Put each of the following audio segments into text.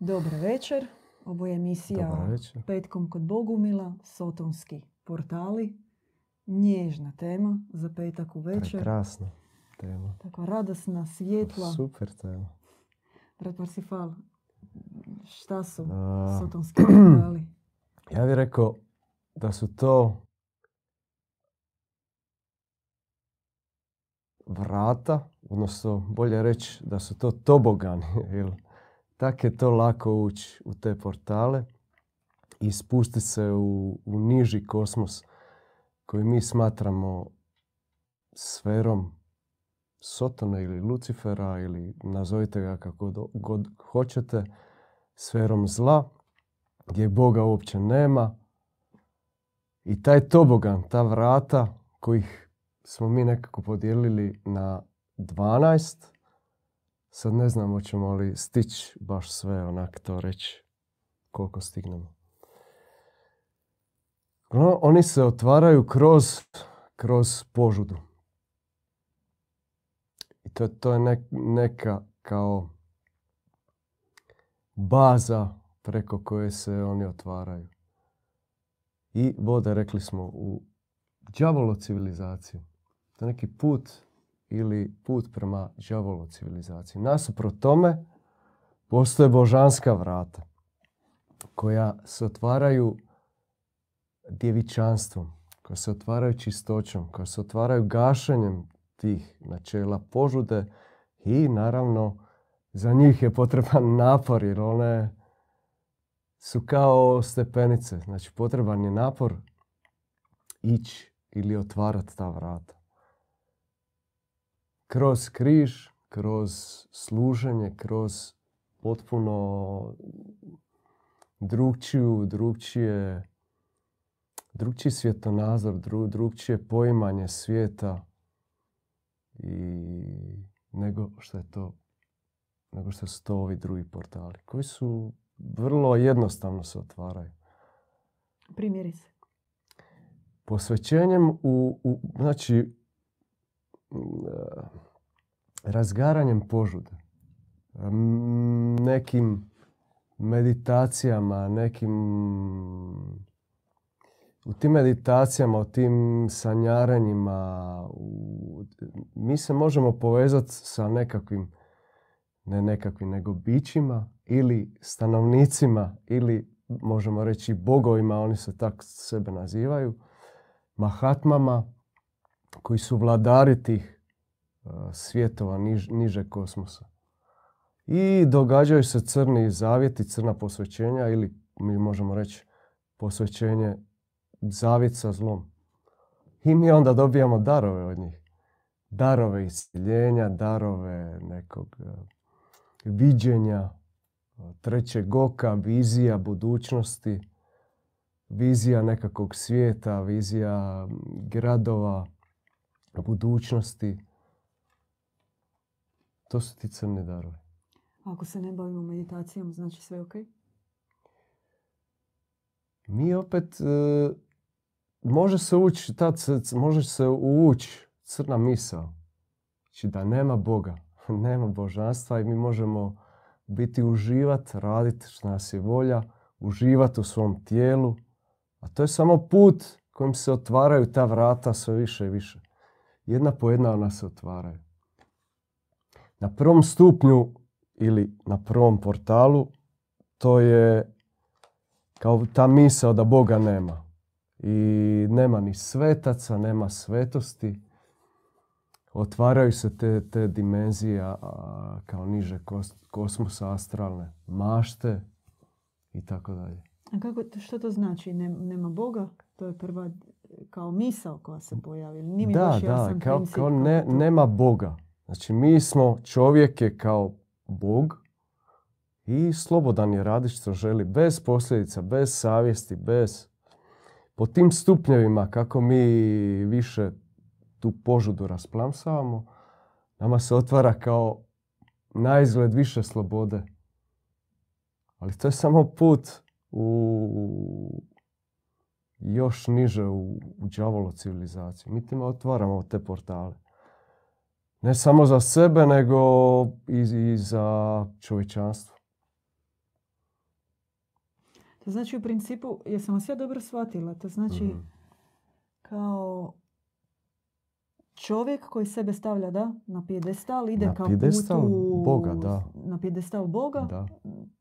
Dobar večer. Ovo je emisija. Petkom kod Bogumila, Sotonski portali. Nježna tema za petak u večer. Prekrasna tema. Takva radosna, svjetla. Super tema. Brat Parsifal, šta su A, Sotonski portali? Ja bih rekao da su to vrata, odnosno bolje reći da su to tobogani. Jer tak je to lako ući u te portale i spustiti se u, u niži kosmos koji mi smatramo sferom Sotona ili Lucifera ili nazovite ga kako do- god hoćete, sferom zla gdje Boga uopće nema. I taj tobogan, ta vrata kojih smo mi nekako podijelili na 12, sad ne znam hoćemo li stići baš sve onak to reći koliko stignemo. No, oni se otvaraju kroz, kroz požudu. I to, to je nek- neka kao baza preko koje se oni otvaraju. I vode, rekli smo, u đavolo civilizaciju. To je neki put ili put prema đavolo civilizaciji. Nasuprot tome postoje božanska vrata koja se otvaraju djevičanstvom, koja se otvaraju čistoćom, koja se otvaraju gašenjem tih načela požude i naravno za njih je potreban napor jer one su kao stepenice. Znači potreban je napor ići ili otvarati ta vrata. Kroz križ, kroz služenje, kroz potpuno drugčiju, drugčije, drugčiji svjetonazor, dru, drugčije poimanje svijeta i nego što je to nego što su to ovi drugi portali koji su vrlo jednostavno se otvaraju. Primjerice. Posvećenjem u, u znači razgaranjem požude, nekim meditacijama, nekim u tim meditacijama, u tim sanjarenjima, u, mi se možemo povezati sa nekakvim, ne nekakvim, nego bićima ili stanovnicima ili možemo reći bogovima, oni se tak sebe nazivaju, mahatmama koji su vladari tih uh, svjetova niž, niže kosmosa. I događaju se crni zavjeti, crna posvećenja ili mi možemo reći posvećenje zavjet sa zlom. I mi onda dobijamo darove od njih. Darove isciljenja, darove nekog uh, viđenja, uh, trećeg oka, vizija budućnosti, vizija nekakvog svijeta, vizija gradova, budućnosti. To su ti crni darovi. Ako se ne bavimo meditacijom, znači sve ok? Mi opet, e, može se ući, se, može se ući crna misao. Znači da nema Boga, nema božanstva i mi možemo biti uživat, raditi što nas je volja, uživati u svom tijelu. A to je samo put kojim se otvaraju ta vrata sve više i više. Jedna po jedna ona se otvaraju. Na prvom stupnju ili na prvom portalu to je kao ta misao da Boga nema. I nema ni svetaca, nema svetosti. Otvaraju se te, te dimenzije a, kao niže kos, kosmosa, astralne mašte i tako dalje. A kako, što to znači? Ne- nema Boga? To je prva kao misao koja se pojavi. Nije mi da, baš da, kao, kao ne, nema Boga. Znači mi smo, čovjek je kao Bog i slobodan je raditi što želi, bez posljedica, bez savjesti, bez... Po tim stupnjevima kako mi više tu požudu rasplamsavamo, nama se otvara kao na izgled više slobode. Ali to je samo put u još niže u, u đavolo civilizaciju. Mi time otvaramo te portale. Ne samo za sebe, nego i, i za čovječanstvo. To znači u principu, jesam vas ja dobro shvatila, to znači Mhm. kao čovjek koji sebe stavlja da, na pijedestal, ide Na ka pijedestal putu Boga, da. na pijedestal Boga, Da.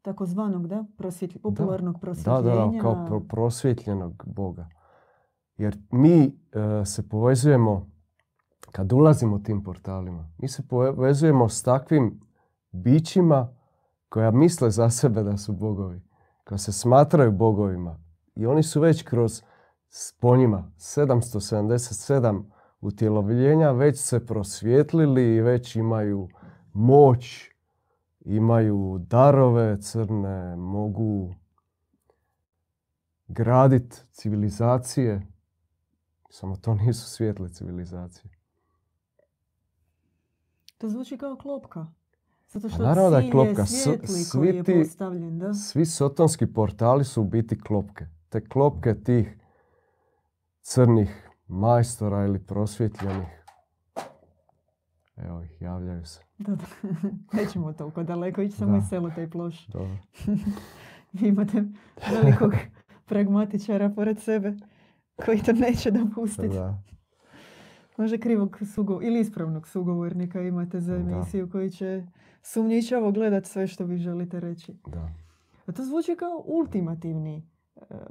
takozvanog da, prosvjetlj- popularnog Da, prosvjetljenja. da, kao pro- prosvjetljenog Boga. Jer mi e, se povezujemo, kad ulazimo tim portalima, mi se povezujemo s takvim bićima koja misle za sebe da su bogovi, koja se smatraju bogovima. I oni su već kroz, po njima, 777 utjelovljenja već se prosvjetlili i već imaju moć, imaju darove crne, mogu gradit civilizacije, samo to nisu svijetle civilizacije. To zvuči kao klopka. Zato Pa što naravno da je klopka. je S- svijetli koji svi je ti- postavljen, da? Svi sotonski portali su u biti klopke. Te klopke tih crnih majstora ili prosvjetljenih. Evo ih, javljaju se. Da. Nećemo toliko daleko ići, samo iz selo taj ploš. Dobro. Vi imate velikog pragmatičara pored sebe koji to neće dopustiti. Da. Može krivog sugo ili ispravnog sugovornika imate za Da. emisiju koji će sumnjičavo gledat sve što vi želite reći. da. A to zvuči kao ultimativni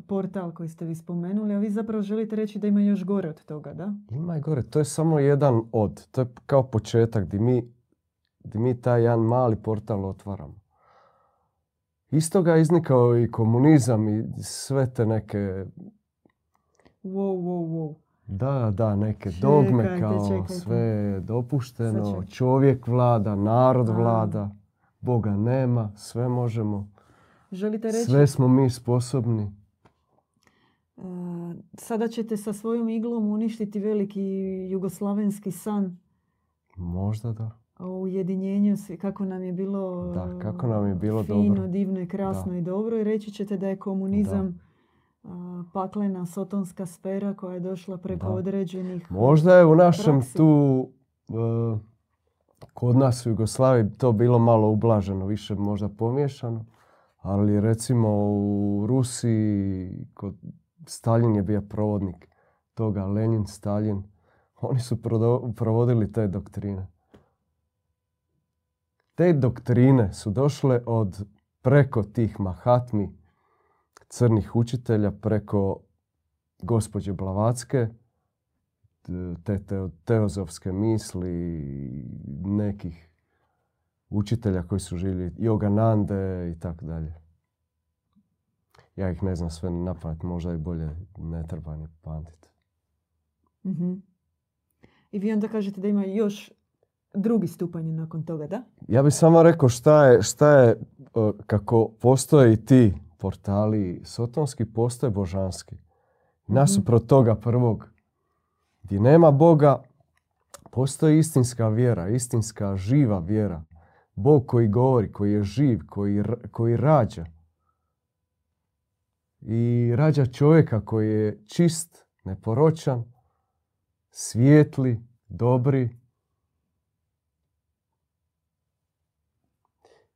portal koji ste vi spomenuli, a vi zapravo želite reći da ima još gore od toga, da? Ima i gore. To je samo jedan od. To je kao početak gdje mi, gdje mi taj jedan mali portal otvaramo. Isto ga je iznikao i komunizam i sve te neke, Wow, wow, wow. da, da, neke dogme kao čekajte. sve je dopušteno, čovjek vlada, narod vlada, Boga nema, sve možemo, Želite reći, sve smo mi sposobni. E, sada ćete sa svojom iglom uništiti veliki jugoslavenski san Možda da. o ujedinjenju, kako nam je bilo Da, kako nam je bilo fino, dobro. divno i krasno i dobro i reći ćete da je komunizam a, paklena sotonska sfera koja je došla preko Da. određenih Možda je u našem praksi. tu, e, kod nas u Jugoslaviji to bilo malo ublaženo, više možda pomiješano. Ali recimo u Rusiji, kod Stalin je bio provodnik toga, Lenin, Stalin. Oni su provodili te doktrine. Te doktrine su došle od preko tih Mahatmi, crnih učitelja, preko gospođe Blavatske, te, te teozofske misli nekih učitelja koji su živjeli, Yoganande i tako dalje. Ja ih ne znam sve na pamet, možda i bolje ne treba ni pamtiti. Mhm. I vi onda kažete da ima još drugi stupanj nakon toga, da? Ja bih samo rekao šta je, šta je kako postoje i ti portali sotonski, postoje božanski. Nasuprot toga prvog, gdje nema Boga, postoji istinska vjera, istinska živa vjera. Bog koji govori, koji je živ, koji, koji rađa. I rađa čovjeka koji je čist, neporočan, svijetli, dobri,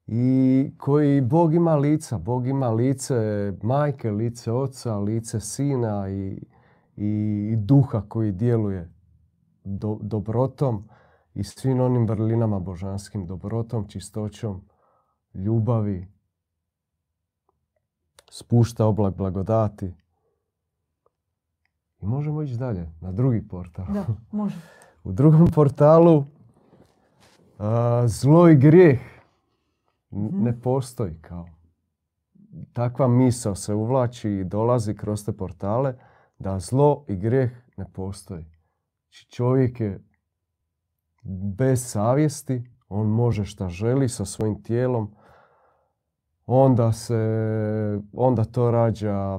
i koji Bog ima lica. Bog ima lice majke, lice oca, lice sina i, i duha koji djeluje do, dobrotom i svim onim vrlinama božanskim, dobrotom, čistoćom, ljubavi. Spušta oblak blagodati. I možemo ići dalje, na drugi portal. Da, može. U drugom portalu a, zlo i grijeh Mhm. ne postoji kao. Takva misao se uvlači i dolazi kroz te portale da zlo i grijeh ne postoji. Znači čovjek je bez savjesti, on može šta želi sa svojim tijelom, onda se, onda to rađa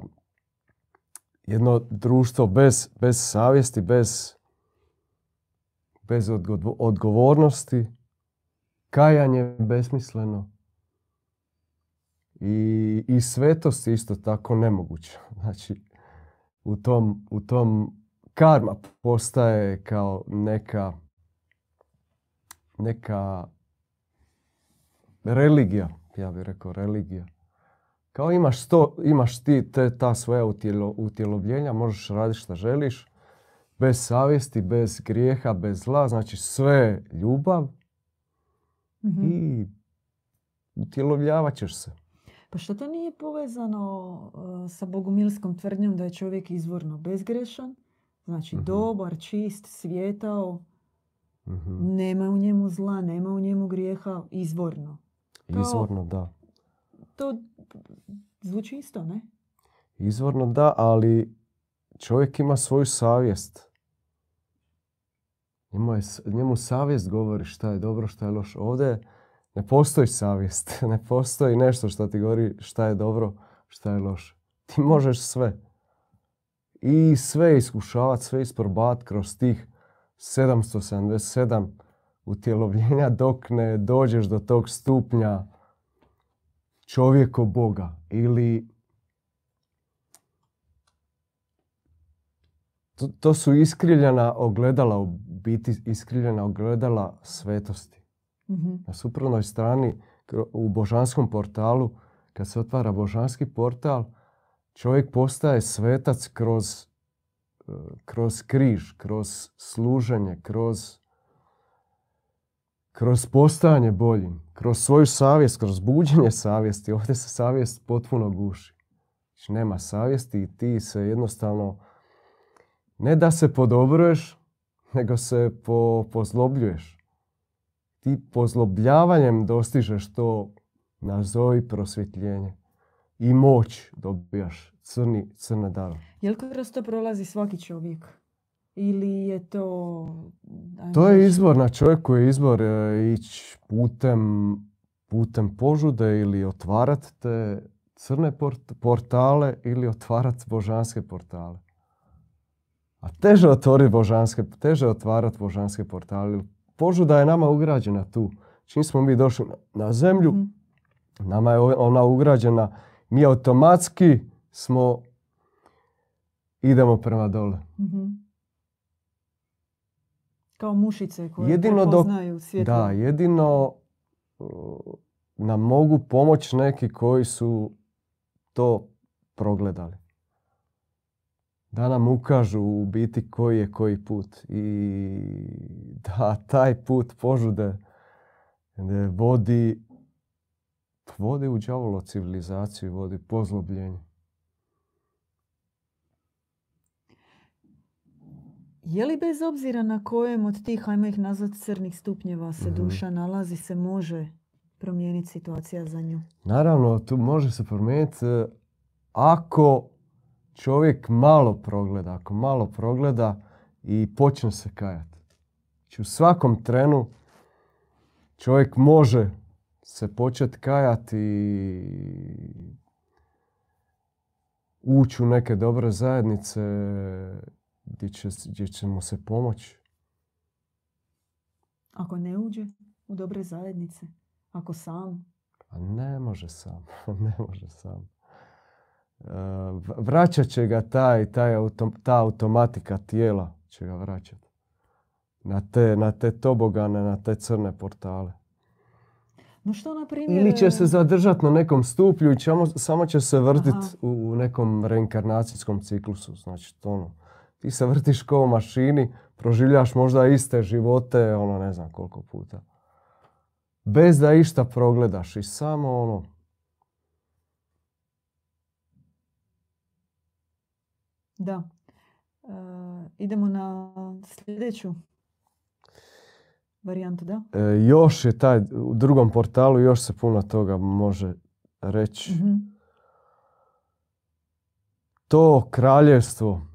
jedno društvo bez, bez savjesti, bez bez odgo- odgovornosti, kajanje besmisleno i, i svetost isto tako nemoguća. Znači, u tom, u tom karma postaje kao neka, neka religija, ja bih rekao religija, Kao imaš, sto, imaš ti te, ta svoja utjelo, utjelovljenja, možeš raditi što želiš, bez savjesti, bez grijeha, bez zla, znači sve ljubav Mhm. i utjelovljavat ćeš se. Pa što to nije povezano uh, sa bogumilskom tvrdnjom da je čovjek izvorno bezgrešan, znači Mhm. dobar, čist, svijetao, Mhm. nema u njemu zla, nema u njemu grijeha, izvorno. Kao- Izvorno da. To zvuči isto, ne? Izvorno da, ali čovjek ima svoju savjest. Njemu, je, njemu savjest govori šta je dobro, šta je loše. Ovdje ne postoji savjest. Ne postoji nešto što ti govori šta je dobro, šta je loše. Ti možeš sve. I sve iskušavati, sve isprobati kroz tih 777 utjelovljenja dok ne dođeš do tog stupnja čovjeko Boga ili to, to su iskrivljena ogledala, u biti iskrivljena ogledala svetosti. Mhm. Na suprotnoj strani u božanskom portalu, kad se otvara božanski portal, čovjek postaje svetac kroz, e, kroz križ, kroz služenje, kroz, kroz postajanje boljim, kroz svoju savjest, kroz buđenje savjesti. Ovdje se savjest potpuno guši. Znači, nema savjesti i ti se jednostavno ne da se podobruješ, nego se po, pozlobljuješ. Ti pozlobljavanjem dostižeš to, nazovi prosvjetljenje. I moć dobijaš, crni, crne dave. Jel kroz to prolazi svaki čovjek? Ili je to... To je izbor na čovjeku je izbor e, ići putem, putem požude ili otvarat te crne port- portale ili otvarat božanske portale. A teže otvoriti božanske, teže otvarat božanske portale. Požuda je nama ugrađena tu. Čim smo mi došli na- na zemlju, Mhm. nama je ona ugrađena. Mi automatski smo idemo prema dole. Mhm. Kao mušice koje Jedino prepoznaju svjetlo. Da, jedino uh, nam mogu pomoći neki koji su to progledali. Da nam ukažu u biti koji je koji put. I da taj put požude ne vodi, vodi u đavolo civilizaciju, vodi pozlobljenje. Je li bez obzira na kojem od tih, ajmo ih nazvati crnih stupnjeva, se Mhm. duša nalazi, se može promijeniti situacija za nju? Naravno, tu može se promijeniti e, ako čovjek malo progleda, ako malo progleda i počne se kajati. Znači u svakom trenu čovjek može se početi kajati i ući u neke dobre zajednice gdje će, gdje će mu se pomoći. Ako ne uđe u dobre zajednice, ako sam, A ne može sam, ne može sam. E, Vraćat će ga taj, taj auto, ta automatika tijela će ga vraćati. Na te, na te tobogane, na te crne portale. no što na primjer... Ili će se zadržati na nekom stuplju i ćemo, samo će se vrtiti u, u nekom reinkarnacijskom ciklusu. Znači, to ono, ti se vrtiš kao u mašini, proživljaš možda iste živote, ono ne znam koliko puta. Bez da išta progledaš i samo ono, Da. E, idemo na sljedeću varijantu, da? E, još je taj, u drugom portalu još se puno toga može reći. Mhm. To kraljevstvo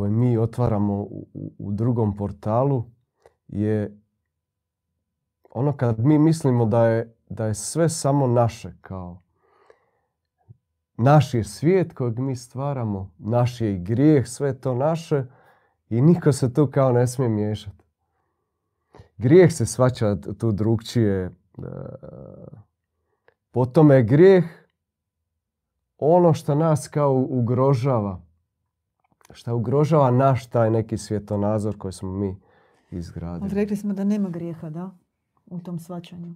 koje mi otvaramo u, u- drugom portalu je ono kad mi mislimo da je, da je sve samo naše kao naš je svijet kojeg mi stvaramo, naš je i grijeh, sve to naše i niko se tu kao ne smije miješati. Grijeh se svaća tu drugčije. e, Po tome je grijeh ono što nas kao ugrožava. Što ugrožava naš taj neki svjetonazor koji smo mi Ali izgradili. rekli smo da nema grijeha, da? U tom svačanju.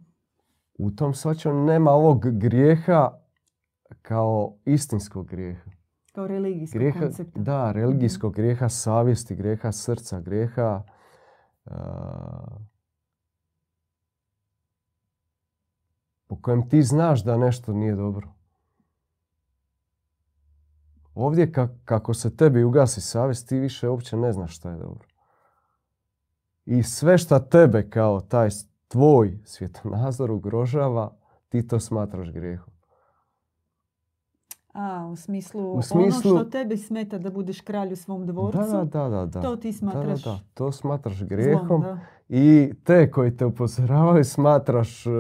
U tom svačanju nema ovog grijeha kao istinskog grijeha. Kao religijskog Grijeha, koncepta. da, religijskog grijeha savjesti, grijeha srca, grijeha a, po kojem ti znaš da nešto nije dobro. Ovdje ka- kako se tebi ugasi savjest, ti više uopće ne znaš šta je dobro. I sve šta tebe kao taj tvoj svjetonazor ugrožava, ti to smatraš grijehom. A, u smislu, U smislu- ono što tebi smeta da budeš kralj u svom dvorcu, Da, da, da, da. to ti Da, da, smatraš da. To smatraš zlom, grijehom. da. I te koji te upozoravaju smatraš e,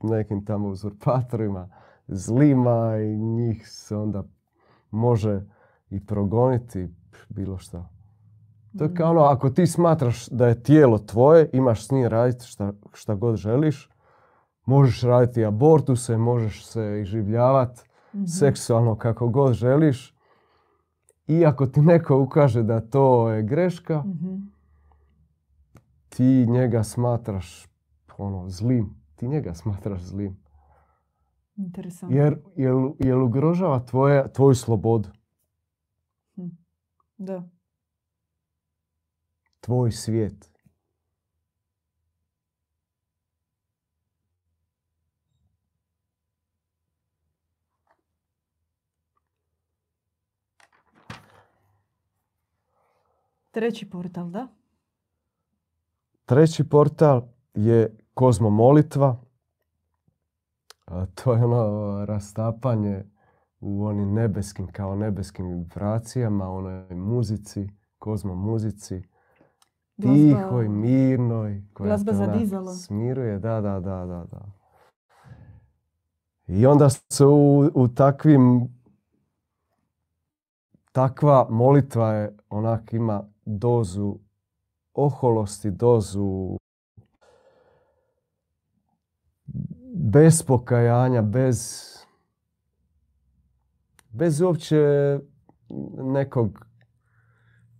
nekim tamo uzurpatorima, zlima i njih se onda može i progoniti bilo šta. To je kao ono, ako ti smatraš da je tijelo tvoje, imaš s njim raditi šta, šta god želiš, možeš raditi abortuse, možeš se iživljavati Mhm. seksualno kako god želiš. I ako ti neko ukaže da to je greška, Mhm. ti njega smatraš ono, zlim. Ti njega smatraš zlim. Interesantno. Jer, jel, jel ugrožava tvoje, tvoju slobodu, Da. tvoj svijet. Treći portal, da? Treći portal je Kozmo molitva. A to je ono rastapanje u onim nebeskim, kao nebeskim vibracijama, onoj muzici, kozmo muzici. Tihoj, mirnoj. Koja glazba za dizalo. Smiruje, da, da, da, da, da. I onda se u, u takvim takva molitva je onak ima dozu oholosti, dozu bez pokajanja, bez bez uopće nekog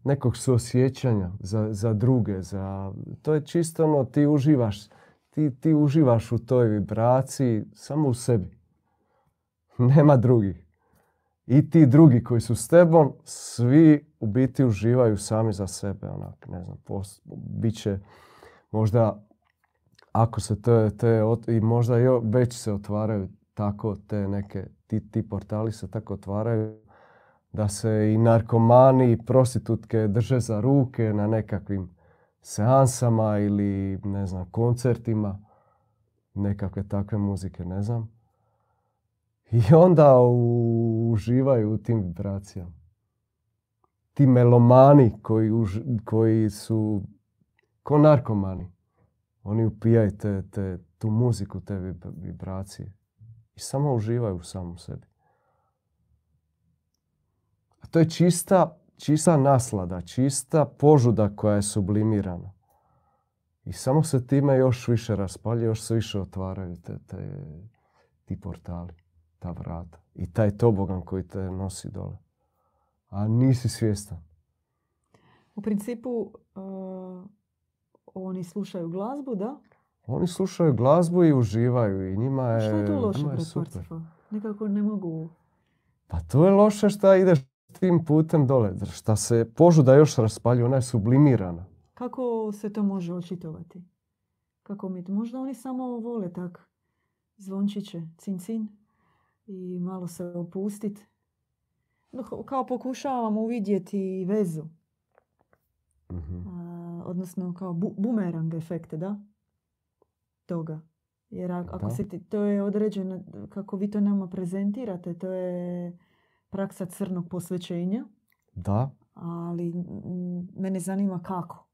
nekog suosjećanja za, za druge. Za, to je čisto ono, ti uživaš, ti, ti uživaš u toj vibraciji samo u sebi. Nema drugih. I ti drugi koji su s tebom, svi u biti uživaju sami za sebe. Onak, ne znam, pos, bit će možda ako se te, te i možda jo, već se otvaraju tako te neke, ti, ti portali se tako otvaraju da se i narkomani i prostitutke drže za ruke na nekakvim seansama ili ne znam koncertima nekakve takve muzike, ne znam. I onda u- uživaju u tim vibracijama. Ti melomani koji, už- koji su ko narkomani. Oni upijaju te, te, tu muziku, te vib- vibracije. I samo uživaju u samom sebi. A to je čista, čista naslada, čista požuda koja je sublimirana. I samo se time još više raspalje, još se više otvaraju te, te, ti portali, ta vrata. I taj tobogan koji te nosi dole. A nisi svjestan. U principu uh, oni slušaju glazbu, da? Oni slušaju glazbu i uživaju i njima je, Što je tu loše, je super. Nekako ne mogu... Pa to je loše šta ideš tim putem dole. Šta se požuda još raspaljuje, ona je sublimirana. Kako se to može očitovati? Kako mi Možda oni samo vole tak zvončiće, cin cin i malo se opustit. No, Kao pokušavam uvidjeti vezu. Mhm. Odnosno kao bu- bumerang efekte, da? Toga. Jer ako Da. se ti, to je određeno, kako vi to nama prezentirate, to je praksa crnog posvećenja, Da, ali mene zanima kako.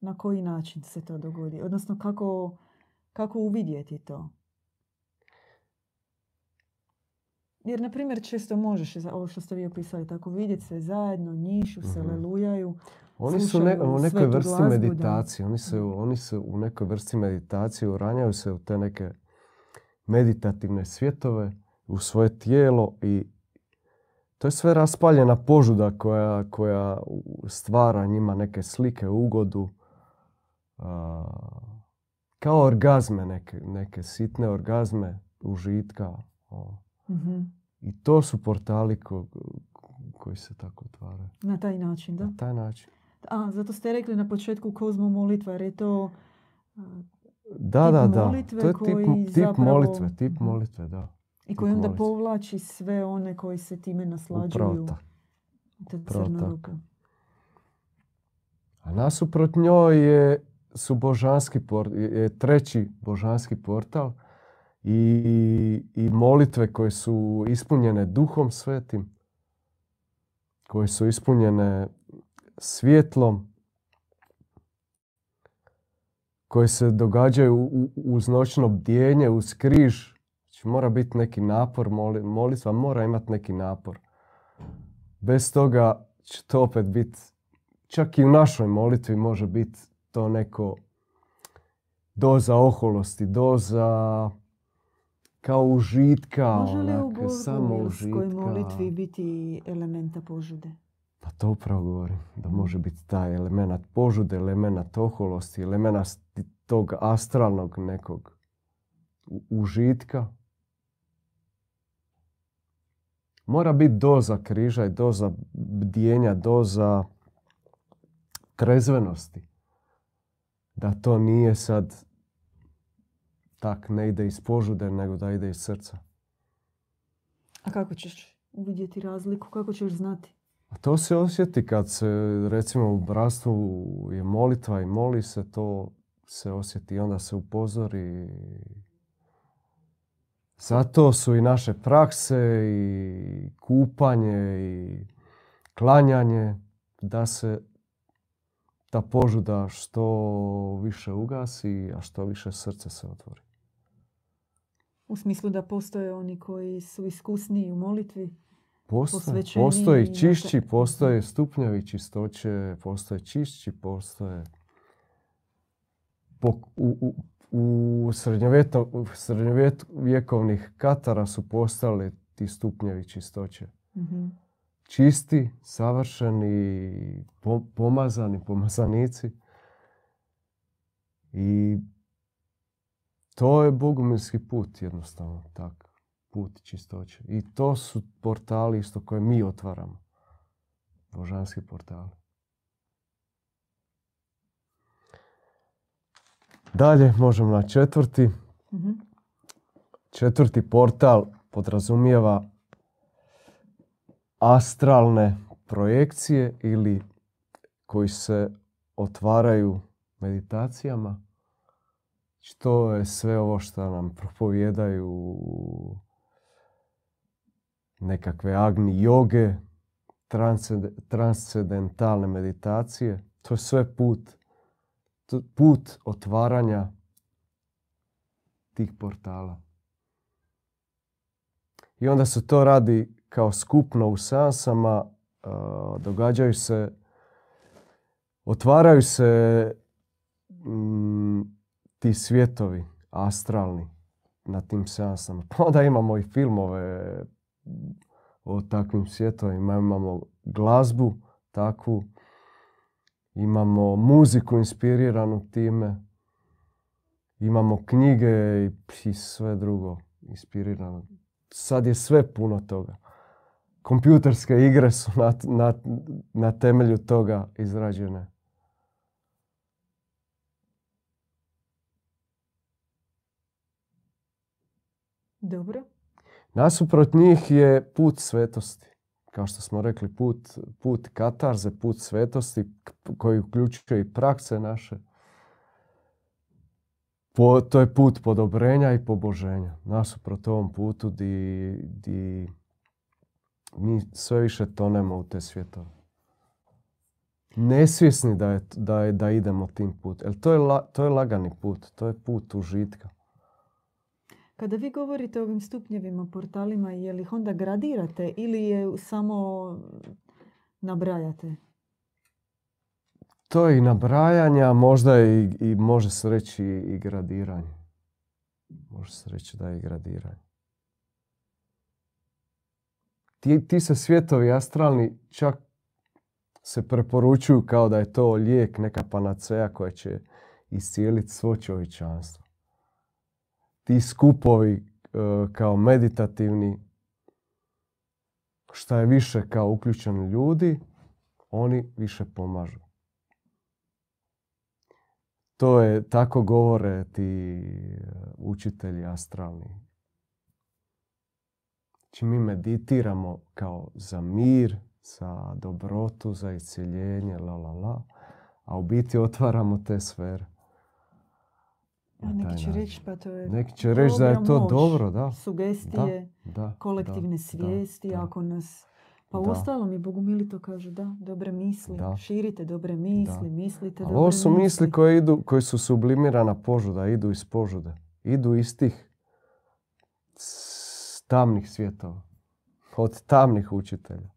Na koji način se to dogodi? Odnosno kako, kako uvidjeti to? Jer, na primjer, često možeš, ovo što ste vi opisali, tako vidjeti sve zajedno, njišu se, Mhm. lelujaju. Oni su ne- u nekoj vrsti glazbu, meditacije. Oni su, oni su u nekoj vrsti meditacije, uranjaju se u te neke meditativne svjetove, u svoje tijelo i to je sve raspaljena požuda koja, koja stvara njima neke slike, ugodu. a, kao orgazme, neke, neke sitne orgazme užitka. o. Mhm. I to su portali koji se tako otvaraju. Na taj način, da? Na taj način. A, zato ste rekli na početku kozmo molitva, jer je to da, da, da. To je tip, tip molitve, tip mhm. molitve, da. I koji onda povlači sve one koji se time naslađuju. Upravo A nasuprot njoj je, su božanski je treći božanski portal i, i molitve koje su ispunjene duhom svetim, koje su ispunjene svjetlom, koje se događaju uz noćno bdjenje, uz križ. Znači, mora biti neki napor, molitva mora imati neki napor. Bez toga će to opet biti, čak i u našoj molitvi može biti to neko doza oholosti, doza kao užitka. Može li u samo užitka. molitvi biti elementa požude? Pa to upravo govorim. Da može biti taj element požude, element oholosti, element tog astralnog nekog užitka. Mora biti doza križa i doza bdjenja, doza trezvenosti. Da to nije sad tak ne ide iz požude, nego da ide iz srca. A kako ćeš vidjeti razliku? Kako ćeš znati? A to se osjeti kad se, recimo, u bratstvu je molitva i moli se, to se osjeti i onda se upozori. Zato su i naše prakse i kupanje i klanjanje da se ta požuda što više ugasi, a što više srce se otvori. U smislu da postoje oni koji su iskusniji u molitvi? Postoje, postoje čišći, postoje stupnjevi čistoće, postoje čišći, postoje... u, u, u srednjovjekovnih katara su postali ti stupnjevi čistoće. mm Čisti, savršeni, pomazani, pomazanici. I to je bogumilski put jednostavno, tak, put čistoće. I to su portali isto koje mi otvaramo. Božanski portali. Dalje možemo na četvrti. Mhm. Četvrti portal podrazumijeva astralne projekcije ili koji se otvaraju meditacijama što je sve ovo što nam propovijedaju nekakve agni joge, transcendentalne meditacije. To je sve put, put otvaranja tih portala. I onda se to radi kao skupno u sansama, događaju se, otvaraju se mm, ti svjetovi astralni na tim seansama. Pa onda imamo i filmove o takvim svjetovima. Imamo glazbu takvu, imamo muziku inspiriranu time, imamo knjige i sve drugo inspirirano. Sad je sve puno toga. Kompjuterske igre su na, na, na temelju toga izrađene. Dobro. Nasuprot njih je put svetosti. Kao što smo rekli, put, put katarze, put svetosti koji uključuje i prakse naše. Po, to je put podobrenja i poboženja. Nasuprot ovom putu di, di mi sve više tonemo u te svjetove. Nesvjesni da, je, da, je, da idemo tim putem. to to je lagani put, to je put užitka. Kada vi govorite o ovim stupnjevima, portalima, je li ih onda gradirate ili je samo nabrajate? To je i nabrajanja, možda i, i može se reći i gradiranje. Može se reći da je i gradiranje. Ti, ti se svjetovi astralni čak se preporučuju kao da je to lijek, neka panaceja koja će iscijeliti svo čovječanstvo ti skupovi e, kao meditativni šta je više kao uključeni ljudi, oni više pomažu. To je, tako govore ti učitelji astralni. Znači mi meditiramo kao za mir, za dobrotu, za iscjeljenje, la la la, a u biti otvaramo te sfere. Neki će reći pa to je Neki će reći da je to moć, dobro, da. Sugestije, da kolektivne da, svijesti, da. ako nas... Pa Da. uostalom i Bogumili to kaže, da, dobre misli, Da. širite dobre misli, mislite Ali dobre ovo su misli misli. koje, idu, koje su sublimirana požuda, idu iz požude. Idu iz tih tamnih svjetova. Od tamnih učitelja.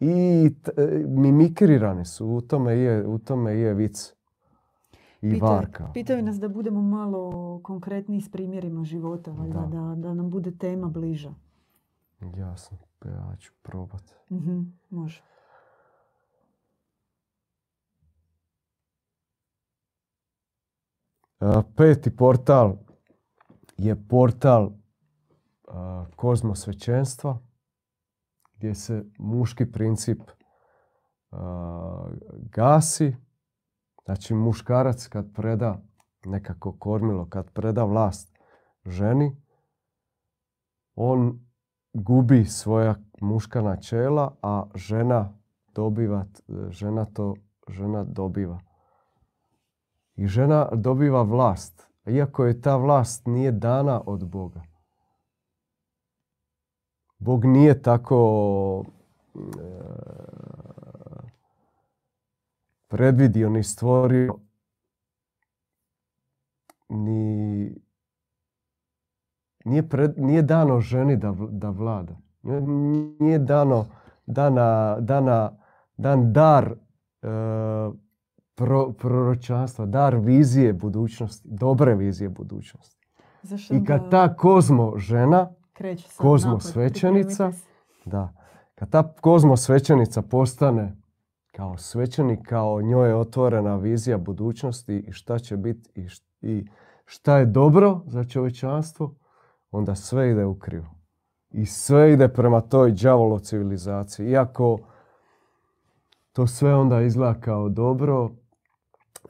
I t- e, mimikrirani su, u tome je, u tome je vic. I Pitaju- varka. Pitaju nas da budemo malo konkretniji s primjerima života, valjda, Da. da, da nam bude tema bliža. Jasno, pa ja ću probat. Mhm, može. A, Peti portal je portal a, kozmosvećenstva gdje se muški princip a, gasi. Znači muškarac kad preda nekako kormilo, kad preda vlast ženi, on gubi svoja muška načela, a žena dobiva, žena to, žena dobiva. I žena dobiva vlast, iako je ta vlast nije dana od Boga. Bog nije tako e, predvidio ni stvorio ni nije, pred- nije dano ženi da, da vlada. Nije- dano dana, dana, dan dar e, pro, proročanstva, dar vizije budućnosti, dobre vizije budućnosti. Zašto I kad ta kozmo žena, kozmo svećenica, da, kad ta kozmo svećenica postane kao svećenik, kao njoj je otvorena vizija budućnosti i šta će biti i, šta je dobro za čovječanstvo, onda sve ide u krivo. I sve ide prema toj đavolo civilizaciji. Iako to sve onda izgleda kao dobro,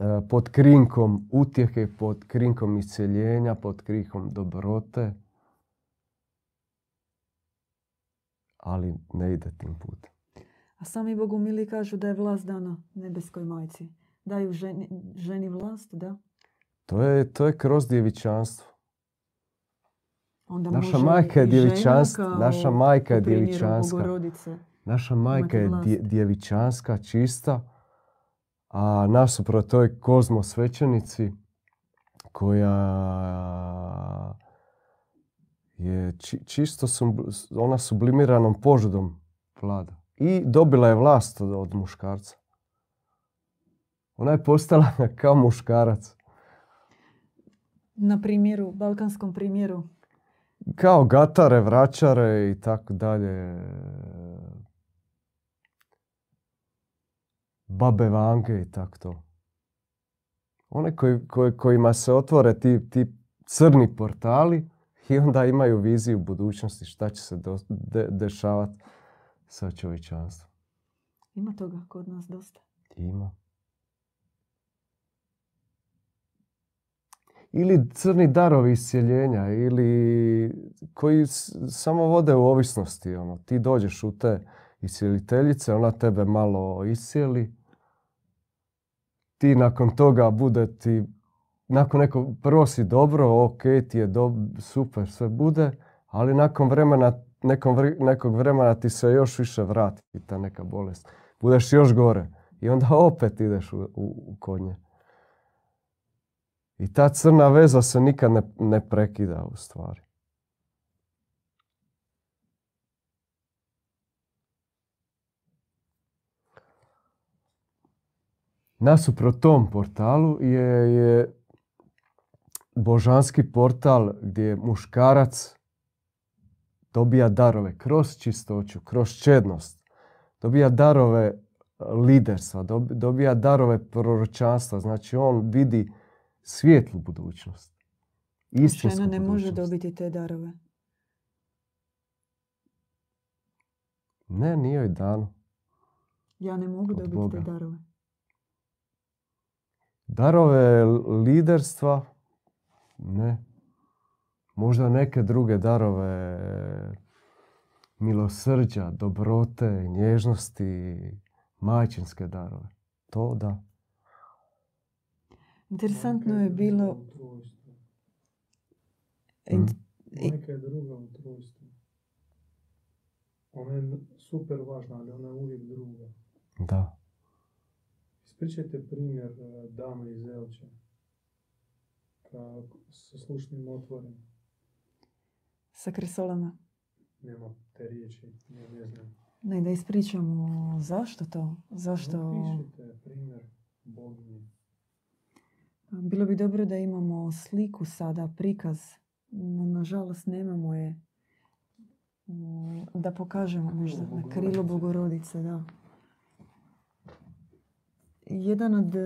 e, pod krinkom utjehe, pod krinkom isceljenja, pod krinkom dobrote, ali ne ide tim putem. A sami Bogumili kažu da je vlast dana nebeskoj majci. Daju ženi, ženi vlast, da. To je, to je kroz djevičanstvo. Onda Naša može majka je djevičanska, naša majka je djevičanska. Naša majka je dje- djevičanska, čista, a nasuprot toj kozmo svećenici koja je či- čisto sub- ona sublimiranom požudom vlada. I dobila je vlast od, muškarca. Ona je postala kao muškarac. Na primjeru, balkanskom primjeru. Kao gatare, vraćare i tako dalje. Babe vange i tako to. One koji, koji- kojima se otvore ti, ti crni portali i onda imaju viziju budućnosti šta će se do- de- dešavati sa čovječanstvom. Ima toga kod nas dosta. Ima. Ili crni darovi iscjeljenja, ili koji samo vode u ovisnosti. Ono. Ti dođeš u te iscijeliteljice, ona tebe malo iscijeli. Ti nakon toga bude ti, nakon neko, prvo si dobro, ok, ti je dob- super, sve bude, ali nakon vremena, nekom, vri- nekog vremena ti se još više vrati ta neka bolest. Budeš još gore. I onda opet ideš u, u, u kod nje. I ta crna veza se nikad ne, ne prekida u stvari. Nasuprot tom portalu je, je božanski portal gdje muškarac dobija darove kroz čistoću, kroz čednost. Dobija darove liderstva, dob- dobija darove proročanstva. Znači on vidi svijetlu budućnost. Istinsku Žena ne može budućnost. dobiti te darove. Ne, nije joj dano. Ja ne mogu Od dobiti Boga. te darove. Darove liderstva, ne. Možda neke druge darove milosrđa, dobrote, nježnosti, majčinske darove. To da. Interesantno je bilo... Majka je druga u trojstvu. Ona je super važna, ali ona je uvijek druga. Da. Ispričajte primjer e, dame iz Elče. Sa slušnim otvorom. Sa kresolama. Nema te riječi, ja ne znam. Ne, da ispričamo zašto to. Zašto... Napišite primjer boginje. Bilo bi dobro da imamo sliku sada, prikaz. No, nažalost, nemamo je. Mm, Da pokažemo možda na krilo Bogorodice, da. Jedan od e,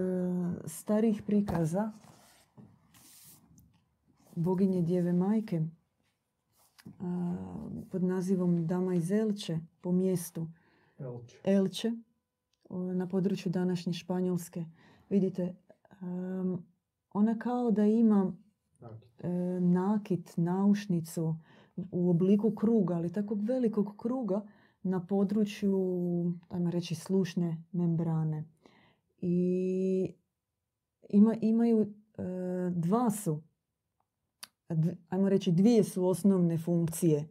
starijih prikaza boginje Djeve Majke pod nazivom Dama iz Elče po mjestu Elče. Elče na području današnje Španjolske. Vidite, ona kao da ima Nakit. e, nakit, naušnicu u obliku kruga, ali takvog velikog kruga na području, ajmo reći, slušne membrane. I ima, imaju, e, dva su, ajmo reći, dvije su osnovne funkcije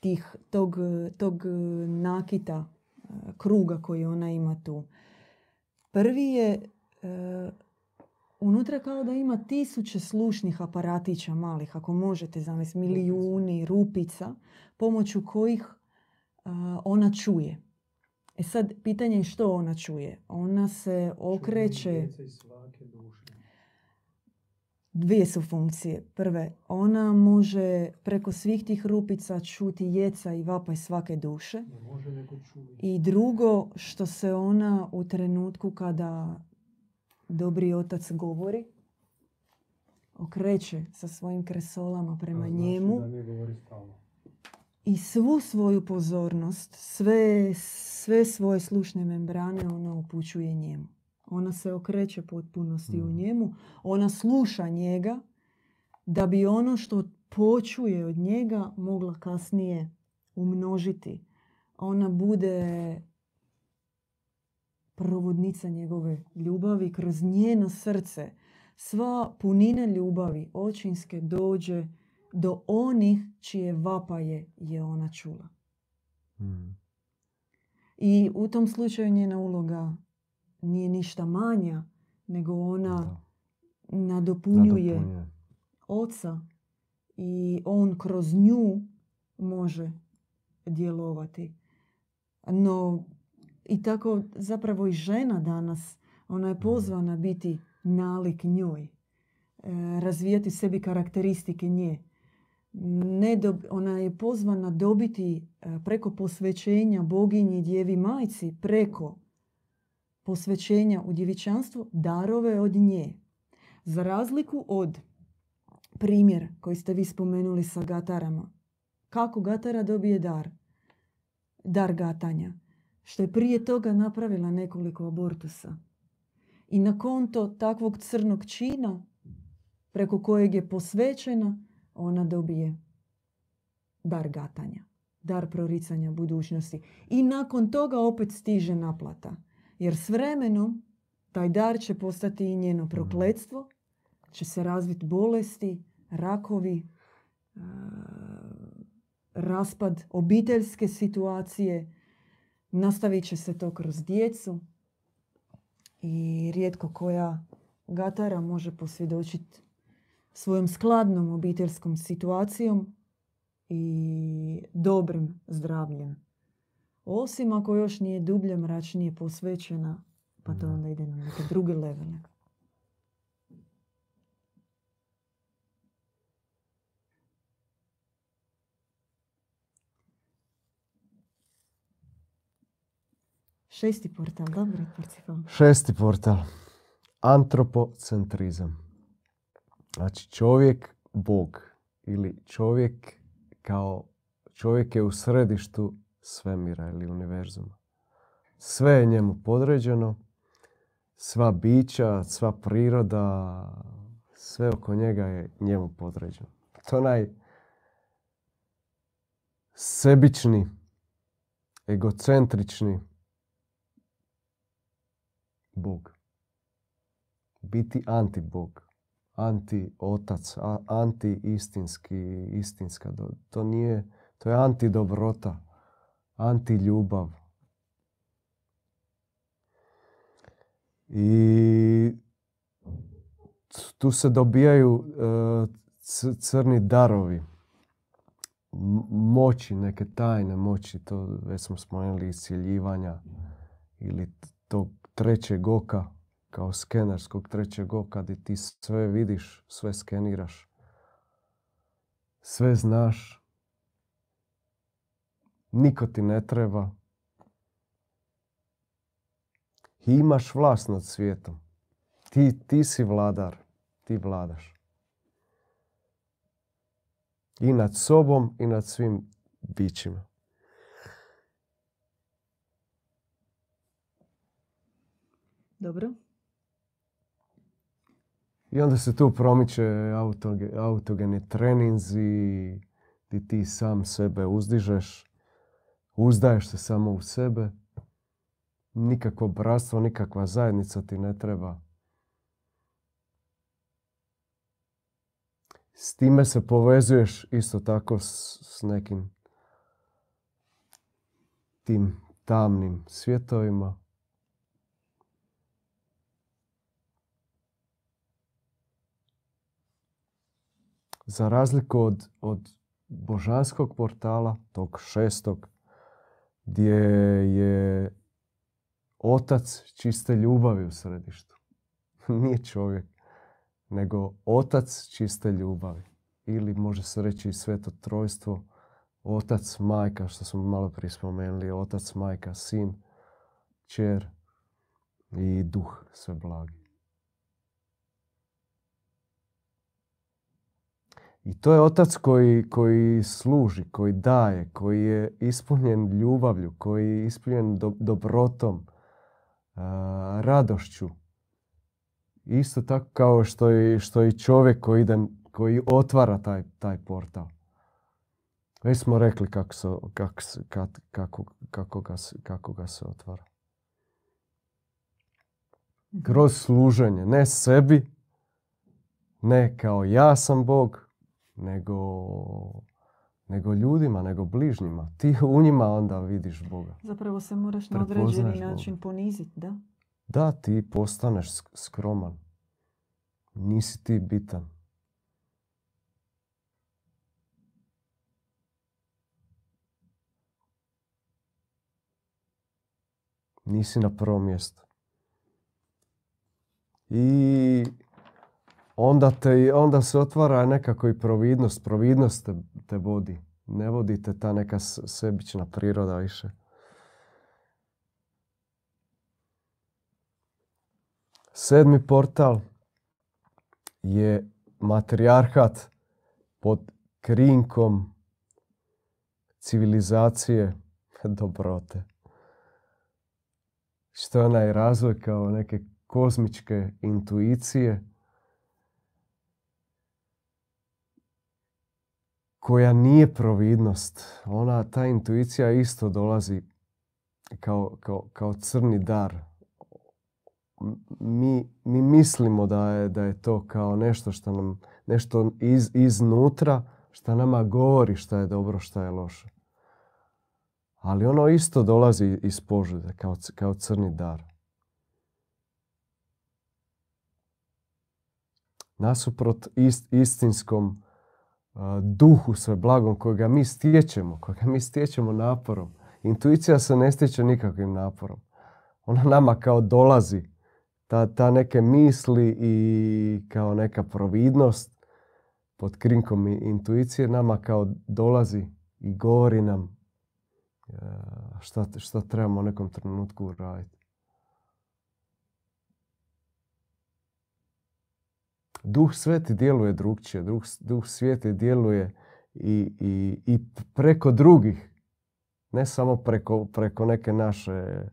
tih, tog, tog nakita, e, kruga koji ona ima tu. Prvi je e, unutra kao da ima tisuće slušnih aparatića malih, ako možete zamisliti, milijuni rupica, pomoću kojih ona čuje. E sad, pitanje je što ona čuje. Ona se okreće, iz svake duše. Dvije su funkcije. Prve, ona može preko svih tih rupica čuti jeca i vapaj svake duše. I drugo, što se ona u trenutku kada dobri otac govori, okreće sa svojim kresolama prema znači njemu da ne govori stalno. i svu svoju pozornost, sve, sve svoje slušne membrane ona upućuje njemu. Ona se okreće potpunosti u Mhm. njemu, ona sluša njega da bi ono što počuje od njega mogla kasnije umnožiti. Ona bude provodnica njegove ljubavi kroz njeno srce. Sva punina ljubavi očinske dođe do onih čije vapaje je ona čula. Mm. I u tom slučaju njena uloga nije ništa manja, nego ona Da. nadopunjuje oca i on kroz nju može djelovati. No, i tako zapravo i žena danas, ona je pozvana biti nalik njoj, e, razvijati sebi karakteristike nje. Ne dob- ona je pozvana dobiti e, preko posvećenja boginji djevi majci, preko posvećenja u djevičanstvu darove od nje. Za razliku od primjer koji ste vi spomenuli sa gatarama. Kako gatara dobije dar? Dar gatanja. Što je prije toga napravila nekoliko abortusa. I na konto takvog crnog čina, preko kojeg je posvećena, ona dobije dar gatanja. Dar proricanja budućnosti. I nakon toga opet stiže naplata. Jer s vremenom taj dar će postati i njeno prokletstvo, će se razviti bolesti, rakovi, a, raspad obiteljske situacije, nastavit će se to kroz djecu i rijetko koja gatara može posvjedočiti svojom skladnom obiteljskom situacijom i dobrim zdravljem. Osim ako još nije dublje mračnije posvećena, pa to Da. onda ide na neke druge levele. Šesti portal, dobro, Parcifal. Šesti portal. Antropocentrizam. Znači čovjek, Bog. Ili čovjek kao čovjek je u središtu svemira ili univerzuma. Sve je njemu podređeno, sva bića, sva priroda, sve oko njega je njemu podređeno. To je onaj sebični, egocentrični Bog. Biti anti-Bog, anti-otac, anti-istinski, istinska. To nije, to je anti-dobrota, anti-ljubav. I tu se dobijaju e, crni darovi moći, neke tajne moći, to već smo spomenuli, iscijeljivanja ili tog trećeg oka, kao skenerskog trećeg oka, gdje ti sve vidiš, sve skeniraš, sve znaš, niko ti ne treba i imaš vlast nad svijetom. Ti, ti si vladar, ti vladaš. I nad sobom i nad svim bićima. Dobro. I onda se tu promiče autoge- autogeni treninzi, gdje ti sam sebe uzdižeš, uzdaješ se samo u sebe, nikakvo bratstvo, nikakva zajednica ti ne treba. S time se povezuješ isto tako s, nekim tim tamnim svjetovima. Za razliku od, od božanskog portala, tog šestog, gdje je otac čiste ljubavi u središtu. Nije čovjek, nego otac čiste ljubavi. Ili može se reći i sveto trojstvo, otac, majka, što smo malo prije spomenuli, otac, majka, sin, čer i duh sve blagi. I to je otac koji, koji služi, koji daje, koji je ispunjen ljubavlju, koji je ispunjen do- dobrotom, a, radošću. Isto tako kao što i, što i čovjek koji, ide, koji otvara taj, taj portal. Već smo rekli kako, se, kako, kako, kako, ga, kako ga se otvara. Kroz služenje, ne sebi, ne kao ja sam Bog, nego, nego ljudima, nego bližnjima. Ti u njima onda vidiš Boga. Zapravo se moraš na određeni Boga. način poniziti, da? Da, ti postaneš sk- skroman. Nisi ti bitan. Nisi na prvom mjestu. I onda, te, onda se otvara nekako i providnost. Providnost te, te vodi. Ne vodi te ta neka sebična priroda više. Sedmi portal je matrijarhat pod krinkom civilizacije dobrote. Što je onaj razvoj kao neke kozmičke intuicije koja nije providnost. Ona, ta intuicija isto dolazi kao, kao, kao crni dar. Mi, mi mislimo da je, da je to kao nešto što nam, nešto iz, iznutra, što nama govori šta je dobro, šta je loše. Ali ono isto dolazi iz požude, kao, kao crni dar. Nasuprot ist, istinskom duhu sve blagom kojega mi stječemo, kojega mi stječemo naporom. Intuicija se ne stječe nikakvim naporom. Ona nama kao dolazi. Ta, ta neke misli i kao neka providnost pod krinkom intuicije nama kao dolazi i govori nam e, šta, šta trebamo u nekom trenutku raditi. Duh sveti djeluje drugčije. Duh, duh sveti djeluje i, i, i preko drugih Ne samo preko, preko neke naše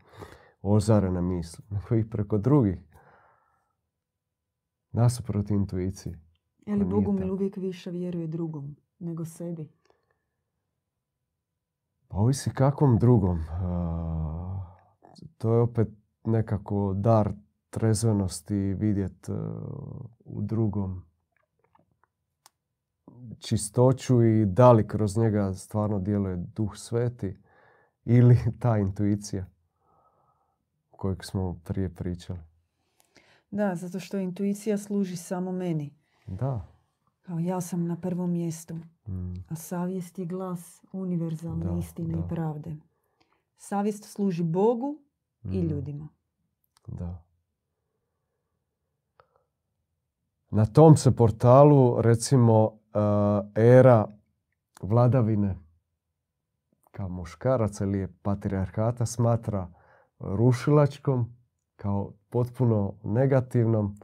ozarene misli, nego i preko drugih. Nasuprot intuiciji. Je li nije Bogumil uvijek više vjeruje drugom nego sebi? Pa ovisi kakvom drugom. To je opet nekako dar trezvenosti vidjet u drugom čistoću i da li kroz njega stvarno djeluje duh sveti ili ta intuicija o kojoj smo prije pričali. Da, zato što intuicija služi samo meni. Da. Kao ja sam na prvom mjestu, Mm, a savjest je glas univerzalne Da, istine da. i pravde. Savjest služi Bogu i mm, ljudima. Da. Na tom se portalu, recimo, e, era vladavine kao muškaraca ili patrijarhata smatra rušilačkom, kao potpuno negativnom,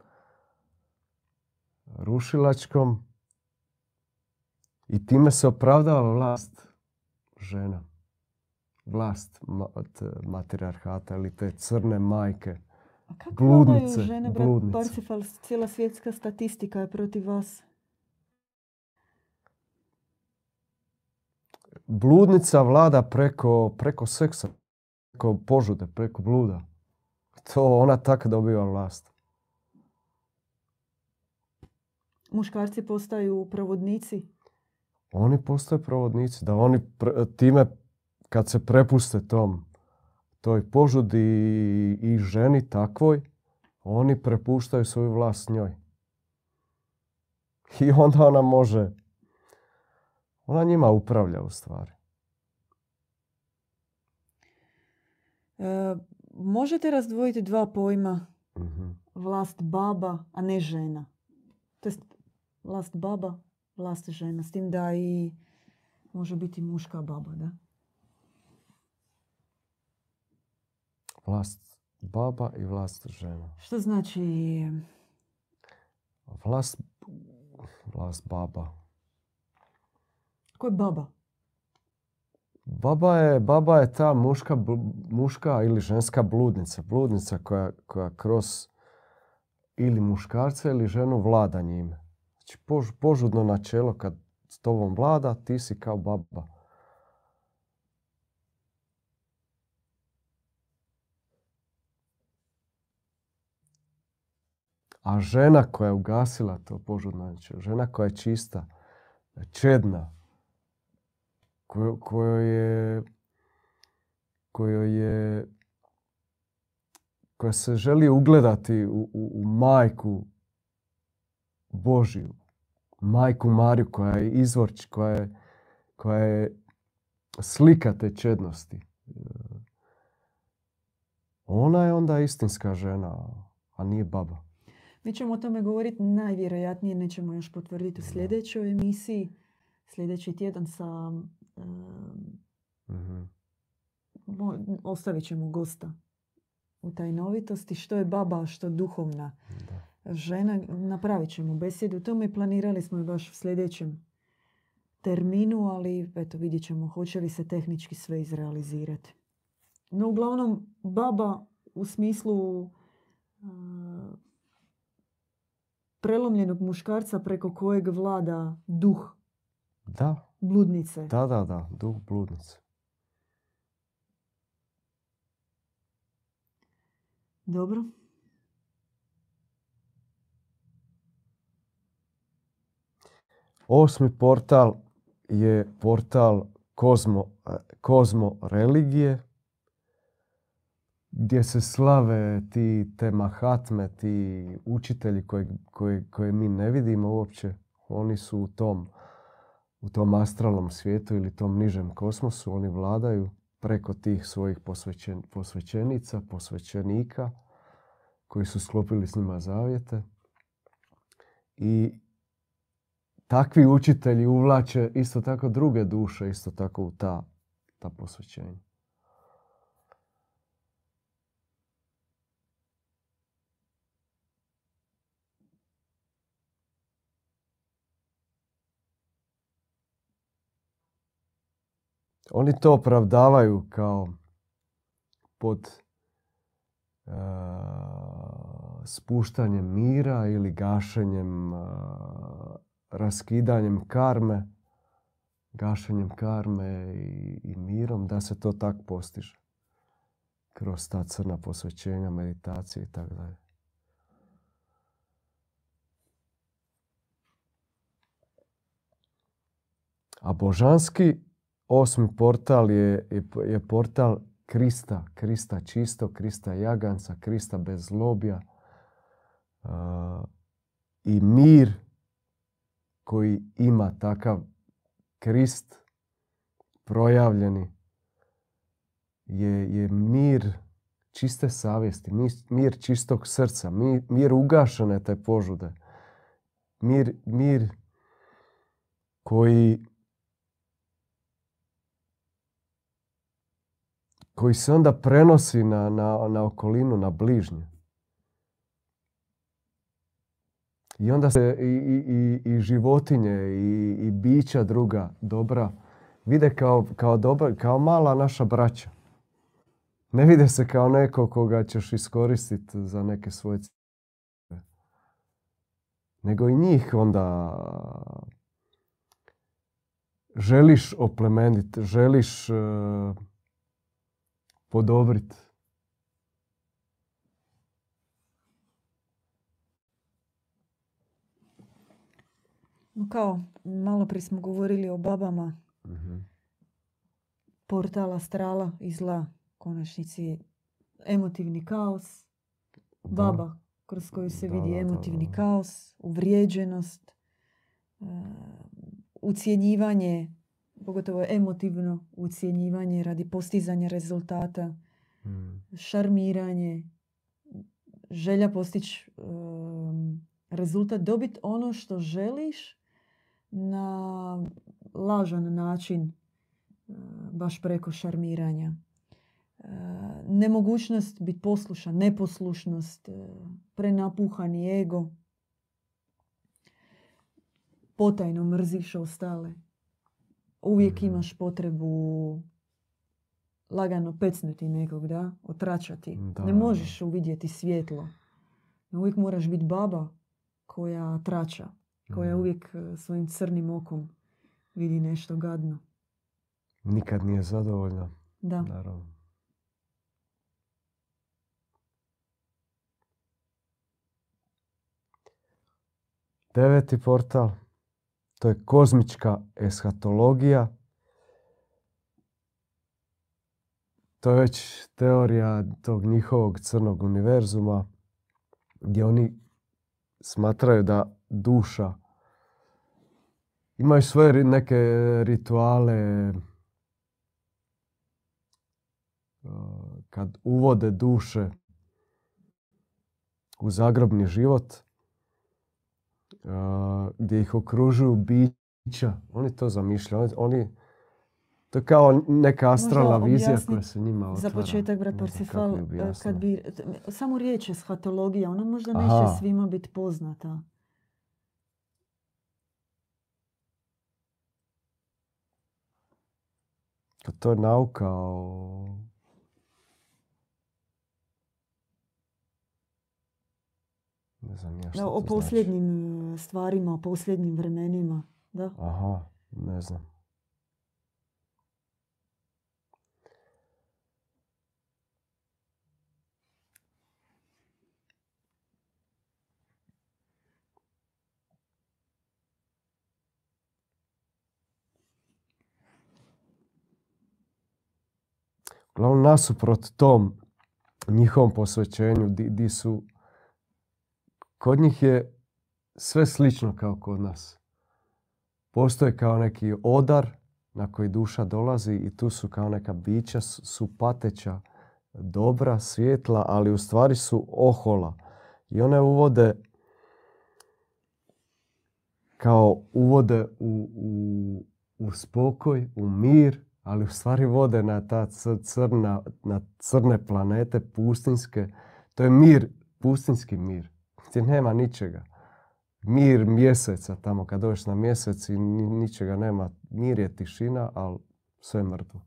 rušilačkom i time se opravdava vlast žena. Vlast od matrijarhata ili te crne majke. A kako Bludnice, žene, brat bludnice. Parsifal, cijela svjetska statistika je protiv vas. Bludnica vlada preko, preko seksa, preko požude, preko bluda. To ona tak dobiva vlast. Muškarci postaju provodnici. Oni postaju provodnici, da oni time kad se prepuste tom toj požudi i, ženi takvoj, oni prepuštaju svoju vlast njoj. I onda ona može, ona njima upravlja u stvari. E, možete razdvojiti dva pojma Mhm. vlast baba, a ne žena. To jest vlast baba, vlast žena. S tim da i može biti muška baba, da? Vlast baba i vlast žena. Što znači Vlast, vlast baba. ko je baba? Baba je, baba je ta muška, bl- muška ili ženska bludnica. Bludnica koja, koja kroz ili muškarca ili ženu vlada njime. Znači pož- požudno načelo kad s tobom vlada, ti si kao baba. A žena koja je ugasila to požudno žena koja je čista, čedna, kojo- kojoj je kojoj je koja se želi ugledati u, u, u majku Božiju, majku Mariju koja je izvor, č- koja je, koja je slika te čednosti. Ona je onda istinska žena, a nije baba. Mi ćemo o tome govoriti najvjerojatnije, nećemo još potvrditi u sljedećoj emisiji. Sljedeći tjedan sa... Mo- ostavit ćemo gosta u tajnovitosti. Što je baba, a što duhovna Da. žena. Napravit ćemo besjedu. To mi planirali smo baš u sljedećem terminu, ali eto vidjet ćemo hoće li se tehnički sve izrealizirati. No uglavnom baba u smislu a, prelomljenog muškarca preko kojeg vlada duh Da, bludnice. da, da, da, duh bludnice. Dobro. Osmi portal je portal kozmo, e, kozmo religije gdje se slave ti te mahatme, ti učitelji koje, koje, koje mi ne vidimo uopće. Oni su u tom, u tom astralnom svijetu ili tom nižem kosmosu. Oni vladaju preko tih svojih posvećen, posvećenica, posvećenika koji su sklopili s njima zavjete. I takvi učitelji uvlače isto tako druge duše, isto tako u ta, ta posvećenja. Oni to opravdavaju kao pod uh, spuštanjem mira ili gašenjem, uh, raskidanjem karme, gašenjem karme i, i mirom, da se to tak postiže. Kroz ta crna posvećenja, meditacije i tako dalje. A božanski osmi portal je, je, je portal Krista, Krista čisto, Krista jaganca, Krista bez zlobja uh, i mir koji ima takav Krist projavljeni je, je mir čiste savjesti, mir, mir čistog srca, mir, mir ugašene te požude, mir, mir koji koji se onda prenosi na, na, na okolinu, na bližnje. I onda se i, i, i životinje i, i bića druga dobra vide kao, kao, dobra, kao mala naša braća. Ne vide se kao neko koga ćeš iskoristiti za neke svoje ciljeve. Nego i njih onda želiš oplemeniti, želiš uh, podobrit. No kao, malo prije smo govorili o babama. Mhm. Portal astrala i zla. Konačnici emotivni kaos. Da. Baba kroz koju se Da, vidi da, emotivni kaos, uvrijeđenost, e, ucjenjivanje, pogotovo emotivno ucjenjivanje radi postizanja rezultata, Mm. šarmiranje, želja postići em, rezultat, dobiti ono što želiš na lažan način, e, baš preko šarmiranja. E, nemogućnost biti poslušan, neposlušnost, e, prenapuhani ego, potajno mrziš ostale. Uvijek Mhm. imaš potrebu lagano pecnuti nekog, da? Otračati. Da, ne možeš uvidjeti svjetlo. Uvijek moraš biti baba koja trača, koja Mhm. uvijek e, svojim crnim okom vidi nešto gadno. Nikad nije zadovoljna, Da. naravno. Deveti portal, to je kozmička eshatologija. To je već teorija tog njihovog crnog univerzuma gdje oni smatraju da duša imaju svoje neke rituale uh, kad uvode duše u zagrobni život gdje ih okružuju bića. Oni to zamišljaju. Oni, oni- to je kao neka astralna vizija koja se njima otvara. Za početak, brat Parsifal, e, kad bi, samo riječ eshatologija, ona možda Aha. neće svima biti poznata. Pa to je nauka o... ja Da, što o posljednjim e, stvarima, o posljednjim vremenima. Da. Aha, ne znam. Uglavnom, nasuprot tom njihovom posvećenju, di, di su, kod njih je sve slično kao kod nas. Postoje kao neki odar na koji duša dolazi i tu su kao neka bića, su pateća, dobra, svjetla, ali u stvari su ohola. I one uvode kao uvode u, u, u spokoj, u mir, ali u stvari vode na ta cr- crna, na crne planete pustinske. To je mir, pustinski mir, gdje nema ničega. Mir mjeseca tamo kad dođeš na mjesec i ni- ničega nema. Mir je tišina, ali Sve mrtvo.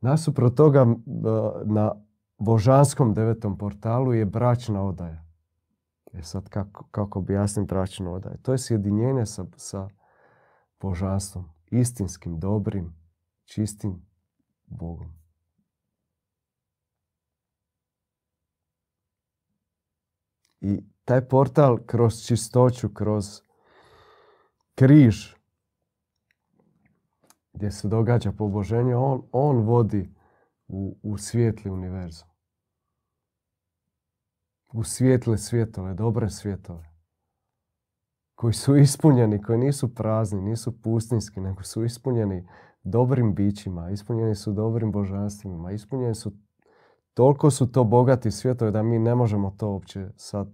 Nasuprot toga m, na božanskom devetom portalu je bračna odaja. E sad kako, kako objasnim bračnu odaju? To je sjedinjenje sa, sa božanstvom. Istinskim, dobrim, čistim Bogom. I taj portal kroz čistoću, kroz križ, gdje se događa poboženje, on, on vodi u, u svijetli univerzum. U svijetle svjetove, dobre svjetove. Koji su ispunjeni, koji nisu prazni, nisu pustinski, nego su ispunjeni dobrim bićima, ispunjeni su dobrim božanstvima, ispunjeni su, toliko su to bogati svjetovi da mi ne možemo to uopće sad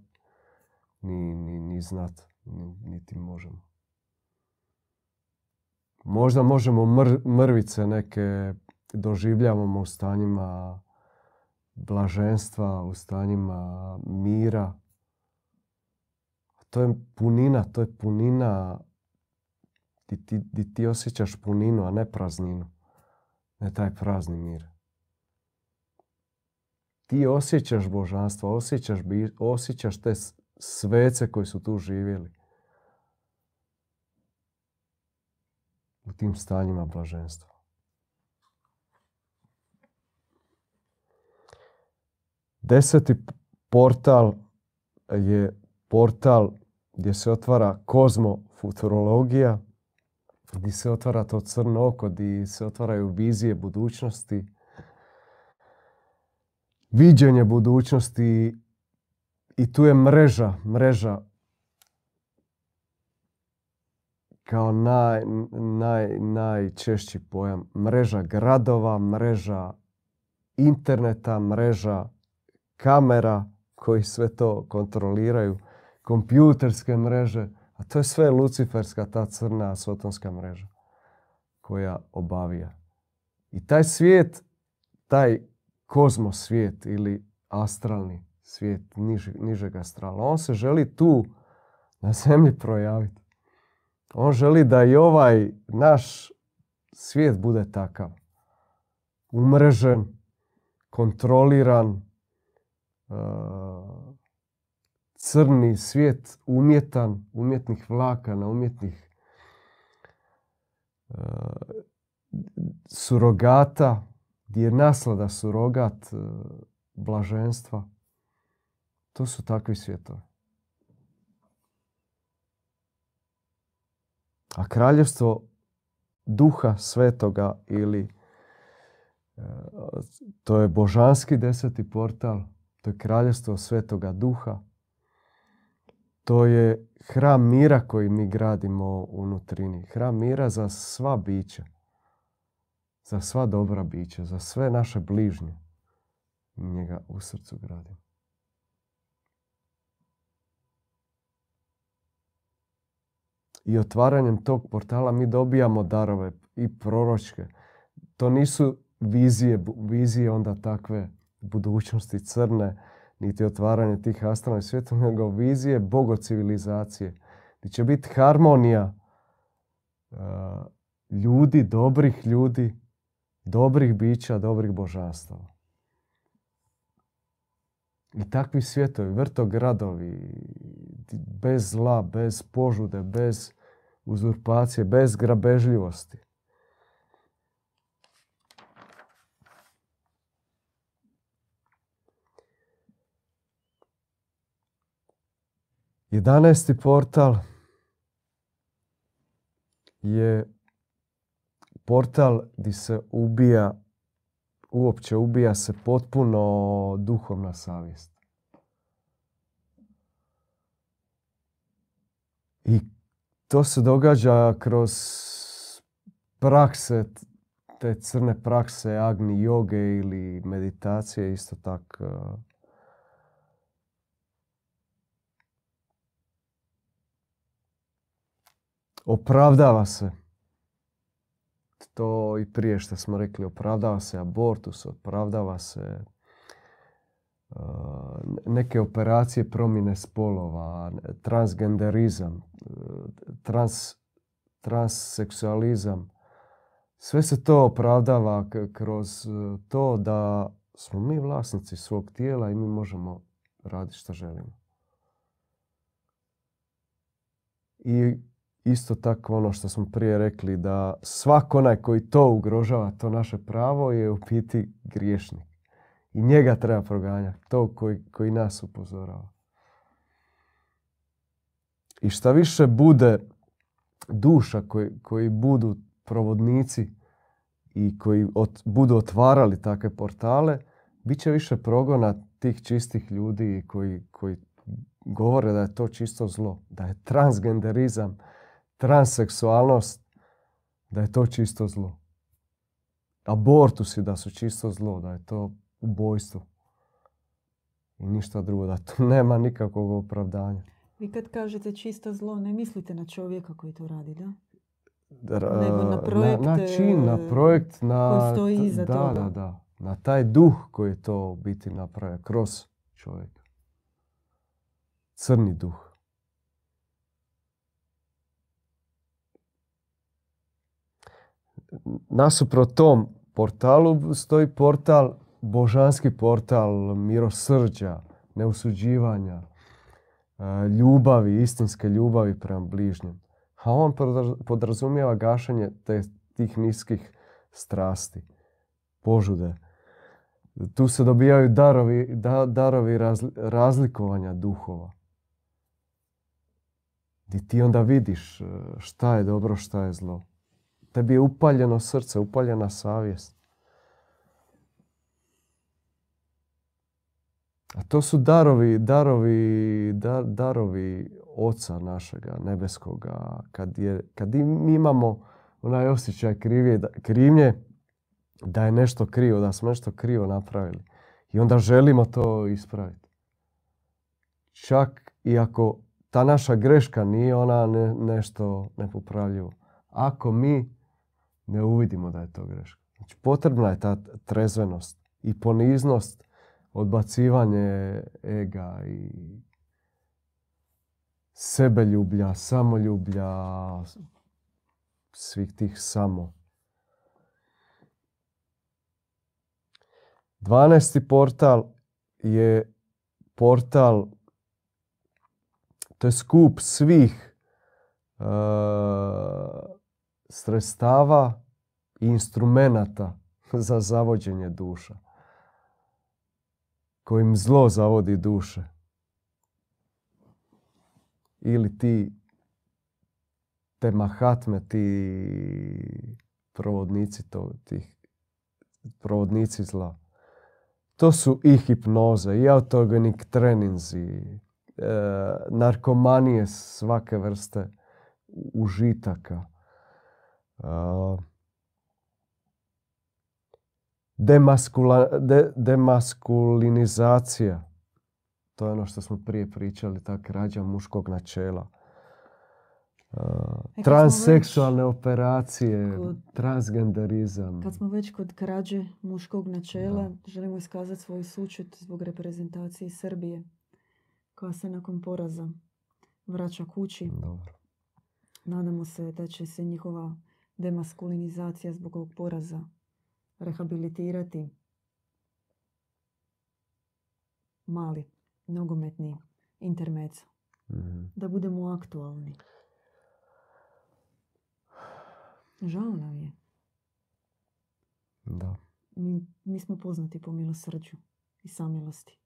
ni, ni, ni znat, ni, niti možemo. Možda možemo mr, mrvice neke doživljavamo u stanjima blaženstva, u stanjima mira. To je punina, to je punina di ti, di ti osjećaš puninu, a ne prazninu. Ne taj prazni mir. Ti osjećaš božanstvo, osjećaš, osjećaš te svece koji su tu živjeli. U tim stanjima blaženstva. Deseti portal je portal gdje se otvara kozmofuturologija, gdje se otvara to crno oko, gdje se otvaraju vizije budućnosti, viđenje budućnosti i tu je mreža, mreža kao naj, naj, najčešći pojam. Mreža gradova, mreža interneta, mreža kamera koji sve to kontroliraju, kompjuterske mreže, a to je sve luciferska, ta crna sotonska mreža koja obavija. I taj svijet, taj kozmos svijet ili astralni svijet niž, nižeg astrala, on se želi tu na zemlji projaviti. On želi da i ovaj naš svijet bude takav. Umrežen, kontroliran, uh, crni svijet umjetan, umjetnih vlakana, umjetnih uh, surogata, gdje je naslada surogat uh, blaženstva. To su takvi svjetovi. A kraljevstvo duha svetoga ili e, to je božanski deseti portal, to je kraljevstvo svetoga duha, to je hram mira koji mi gradimo unutrini. Hram mira za sva bića, za sva dobra bića, za sve naše bližnje. Njega u srcu gradimo. I otvaranjem tog portala mi dobijamo darove i proročke. To nisu vizije, vizije onda takve budućnosti crne, niti otvaranje tih astralnih svijeta, nego vizije bogocivilizacije. Gdje će biti harmonija ljudi, dobrih ljudi, dobrih bića, dobrih božanstava. I takvi svjetovi, vrtogradovi, bez zla, bez požude, bez uzurpacije, bez grabežljivosti. Jedanesti portal je portal gdje se ubija, uopće ubija se potpuno duhovna savjest. I to se događa kroz prakse, te crne prakse agni joge ili meditacije isto tako. Opravdava se. To i prije što smo rekli, opravdava se abortus, opravdava se neke operacije promjene spolova, transgenderizam, uh, trans, transseksualizam. Sve se to opravdava kroz e, to da smo mi vlasnici svog tijela i mi možemo raditi što želimo. I isto tako ono što smo prije rekli da svak onaj koji to ugrožava, to naše pravo je u biti griješnik. I njega treba proganjati, to koji, koji nas upozorava. I šta više bude duša koji, koji budu provodnici i koji ot- budu otvarali takve portale, bit će više progona tih čistih ljudi koji, koji govore da je to čisto zlo, da je transgenderizam, transseksualnost, da je to čisto zlo. Abortusi da su čisto zlo, da je to ubojstvo. I ništa drugo, da tu nema nikakvog opravdanja. Vi kad kažete čisto zlo, ne mislite na čovjeka koji to radi, da? Ra- Nego na projekt, na, na čin, na projekt, na... koji stoji iza da, toga. Da, da, Na taj duh koji je to biti napravio kroz čovjeka. Crni duh. Nasuprot tom portalu stoji portal, božanski portal mirosrđa, neusuđivanja, e, ljubavi, istinske ljubavi prema bližnjem. A on podra- podrazumijeva gašenje te, tih niskih strasti, požude. Tu se dobijaju darovi, da, darovi razli- razlikovanja duhova. Gdje ti onda vidiš e, šta je dobro, šta je zlo. Tebi je upaljeno srce, upaljena savjest. A to su darovi, darovi, da- darovi Oca našega nebeskoga. Kad, je, kad i mi imamo onaj osjećaj krivnje, da- krivnje, da je nešto krivo, da smo nešto krivo napravili. I onda želimo to ispraviti. Čak i ako ta naša greška nije ona ne- nešto nepopravljivo. Ako mi ne uvidimo da je to greška. Znači, potrebna je ta trezvenost i poniznost, odbacivanje ega i sebeljublja, samoljublja, svih tih samo. 12. portal je portal, to je skup svih e, sredstava i instrumenata za zavođenje duša. Kojim zlo zavodi duše. Ili ti te mahatme, ti provodnici to, tih provodnici zla. To su i hipnoze, i autogenik treninzi, e, narkomanije svake vrste užitaka. Demaskula- de- demaskulinizacija. To je ono što smo prije pričali, ta krađa muškog načela. E, smo transseksualne operacije, kod- transgenderizam. Kad smo već kod krađe muškog načela, želimo iskazati svoju sučet zbog reprezentacije Srbije, koja se nakon poraza vraća kući. Dobro. Nadamo se da će se njihova demaskulinizacija zbog ovog poraza rehabilitirati. Mali, nogometni intermeco. Mhm. Da budemo aktualni. Žao nam je. Da. Mi, mi smo poznati po milosrđu i samilosti.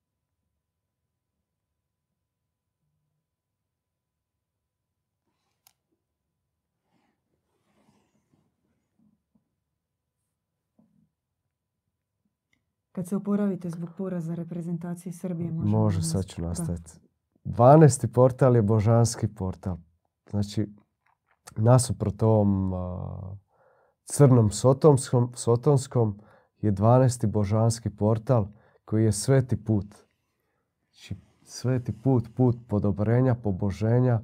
Kad se oporavite zbog poraza reprezentacije Srbije, Može, nas- sad ću nastaviti. 12. portal je božanski portal. Znači, nasuprot ovom crnom sotomskom, sotonskom je 12. božanski portal koji je sveti put. Znači, sveti put, put podobrenja, poboženja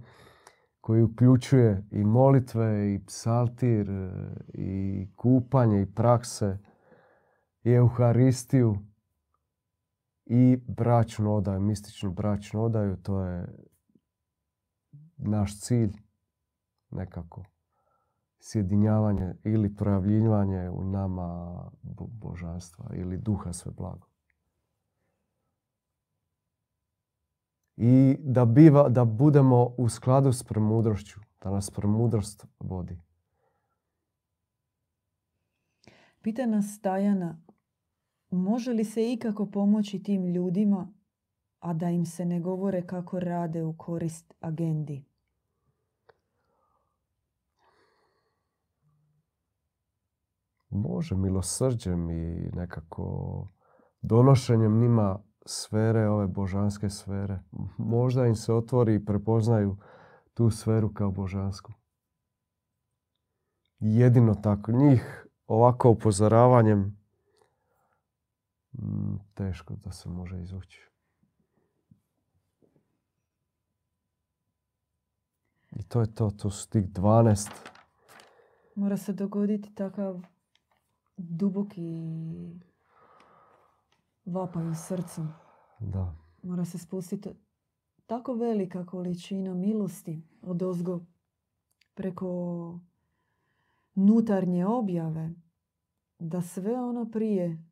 koji uključuje i molitve, i psaltir, e, i kupanje, i prakse, i euharistiju, i bračnu odaju, mističnu bračnu odaju, to je naš cilj nekako. sjedinjavanje ili projavljivanje u nama bo- božanstva ili duha sve blago. I da, biva, da budemo u skladu s premudrošću, da nas premudrost vodi. Pita nas Tajana, može li se ikako pomoći tim ljudima, a da im se ne govore kako rade u korist agendi? Može milosrđem i nekako donošenjem njima sfere, ove božanske sfere. Možda im se otvori i prepoznaju tu sferu kao božansku. Jedino tako. Njih ovako upozoravanjem teško da se može izvući. I to je to, to su tih 12. Mora se dogoditi takav duboki vapaj u srcu. Da. Mora se spustiti tako velika količina milosti od ozgo preko nutarnje objave da sve ono prije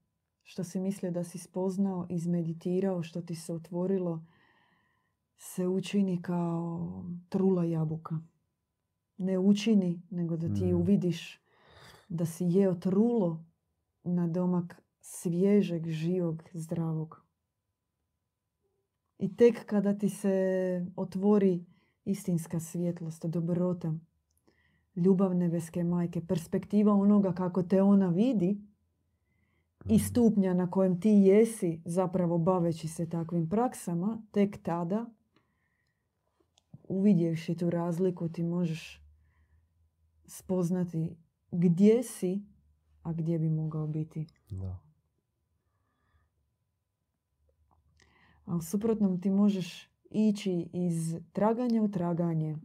što si mislio da si spoznao, izmeditirao, što ti se otvorilo, se učini kao trula jabuka. Ne učini, nego da ti Mm. uvidiš da si jeo trulo na domak svježeg, živog, zdravog. I tek kada ti se otvori istinska svjetlost, dobrota, ljubav nebeske majke, perspektiva onoga kako te ona vidi i stupnja na kojem ti jesi zapravo baveći se takvim praksama, tek tada uvidjevši tu razliku ti možeš spoznati gdje si, a gdje bi mogao biti. Da. A u suprotnom ti možeš ići iz traganja u traganje,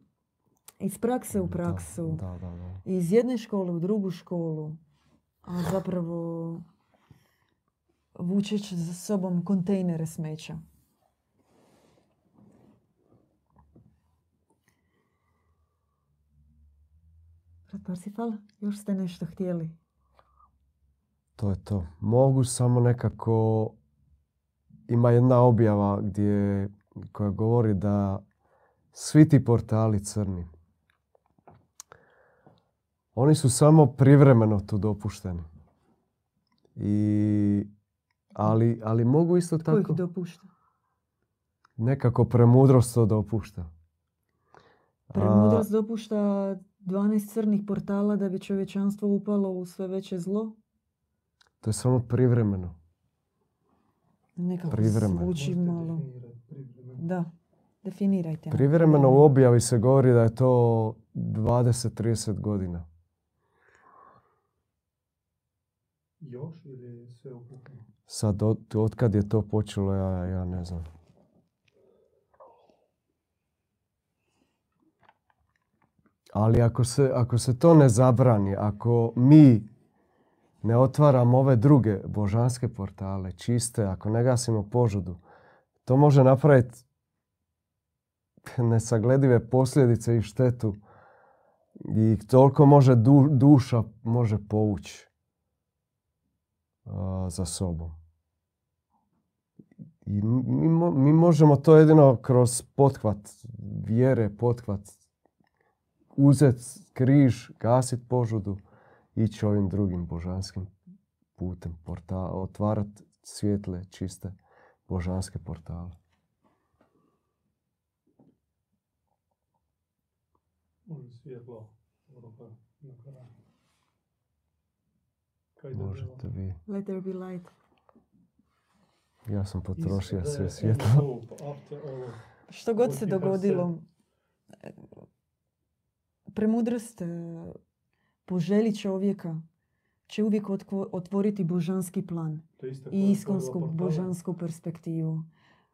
iz prakse u Da, praksu, Da, da, da. iz jedne škole u drugu školu, a zapravo vučeć za sobom kontejnere smeća. Brat Parsifal, još ste nešto htjeli? To je to. Mogu samo nekako... Ima jedna objava gdje, koja govori da svi ti portali crni, oni su samo privremeno tu dopušteni. I, ali, ali mogu isto Tko ih tako... dopušta? Nekako premudrost to dopušta. A, Premudrost dopušta 12 crnih portala da bi čovječanstvo upalo u sve veće zlo? to je samo privremeno. Nekako Privremeno. zvuči malo. Da, definirajte. Privremeno u objavi se govori da je to 20-30 godina. Još ili sve ukupno? Sad, od, od kad je to počelo, ja, ja ne znam. Ali ako se, ako se to ne zabrani, ako mi ne otvaramo ove druge božanske portale, čiste, ako ne gasimo požudu, to može napraviti nesagledive posljedice i štetu. I toliko može du- duša može povući za sobom. I mi, mo- mi možemo to jedino kroz pothvat vjere, pothvat uzet križ, gasit požudu, ići ovim drugim božanskim putem, porta, otvarat svjetle, čiste božanske portale. Može svjetlo. Europa na kraju. Kaj da Možete vi. Let there be light. Ja sam potrošio sve svjetlo. of- Što god se 40%. dogodilo, premudrost e, po želji čovjeka će uvijek otvoriti božanski plan i iskonsku božansku perspektivu.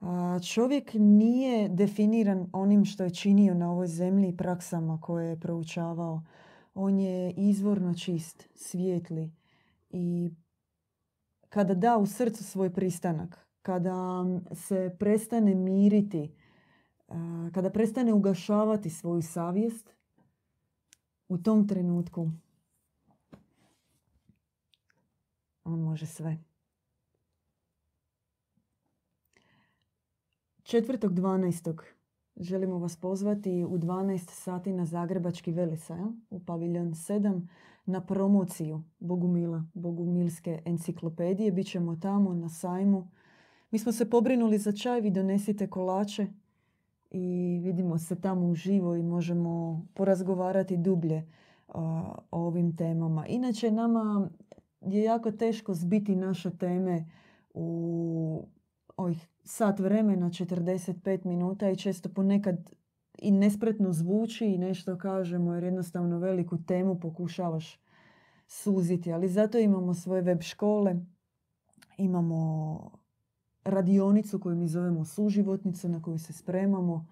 A, Čovjek nije definiran onim što je činio na ovoj zemlji i praksama koje je proučavao. On je izvorno čist, svijetli i kada da u srcu svoj pristanak, kada se prestane miriti, a, kada prestane ugašavati svoju savjest, u tom trenutku on može sve. 4.12. želimo vas pozvati u 12 sati na Zagrebački velisaj u paviljon 7 na promociju Bogumila, Bogumilske enciklopedije. Bićemo tamo na sajmu. Mi smo se pobrinuli za čaj, vi donesite kolače i vidimo se tamo uživo i možemo porazgovarati dublje o ovim temama. Inače, nama je jako teško zbiti naše teme u ovih sat vremena, 45 minuta i često ponekad i nespretno zvuči i nešto kažemo jer jednostavno veliku temu pokušavaš suziti. Ali zato imamo svoje web škole, imamo radionicu koju mi zovemo suživotnicu na koju se spremamo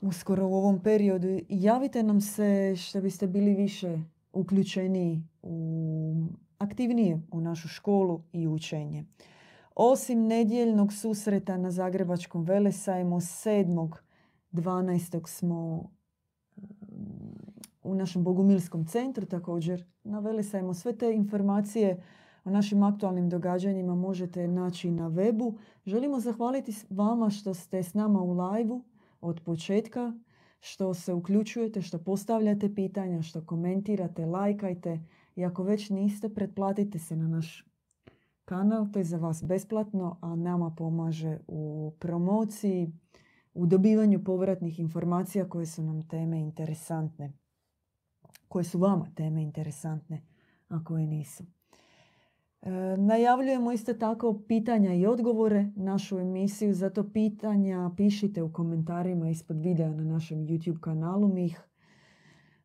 uskoro u ovom periodu. Javite nam se što biste bili više uključeni u aktivnije u našu školu i učenje. Osim nedjeljnog susreta na Zagrebačkom velesajmu 7.12. smo u našem Bogumilskom centru također na velesajmu. Sve te informacije o našim aktualnim događanjima možete naći na webu. Želimo zahvaliti vama što ste s nama u live od početka, što se uključujete, što postavljate pitanja, što komentirate, lajkajte. I ako već niste, pretplatite se na naš kanal. To je za vas besplatno, a nama pomaže u promociji, u dobivanju povratnih informacija koje su nam teme interesantne. Koje su vama teme interesantne, a koje nisu. Najavljujemo isto tako pitanja i odgovore našu emisiju, zato pitanja pišite u komentarima ispod videa na našem YouTube kanalu. Mi ih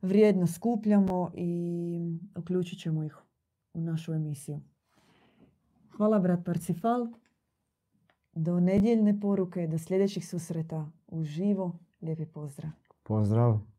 vrijedno skupljamo i uključit ćemo ih u našu emisiju. Hvala brat Parcifal. Do nedjeljne poruke, do sljedećih susreta. Uživo. Lijepi pozdrav. Pozdrav.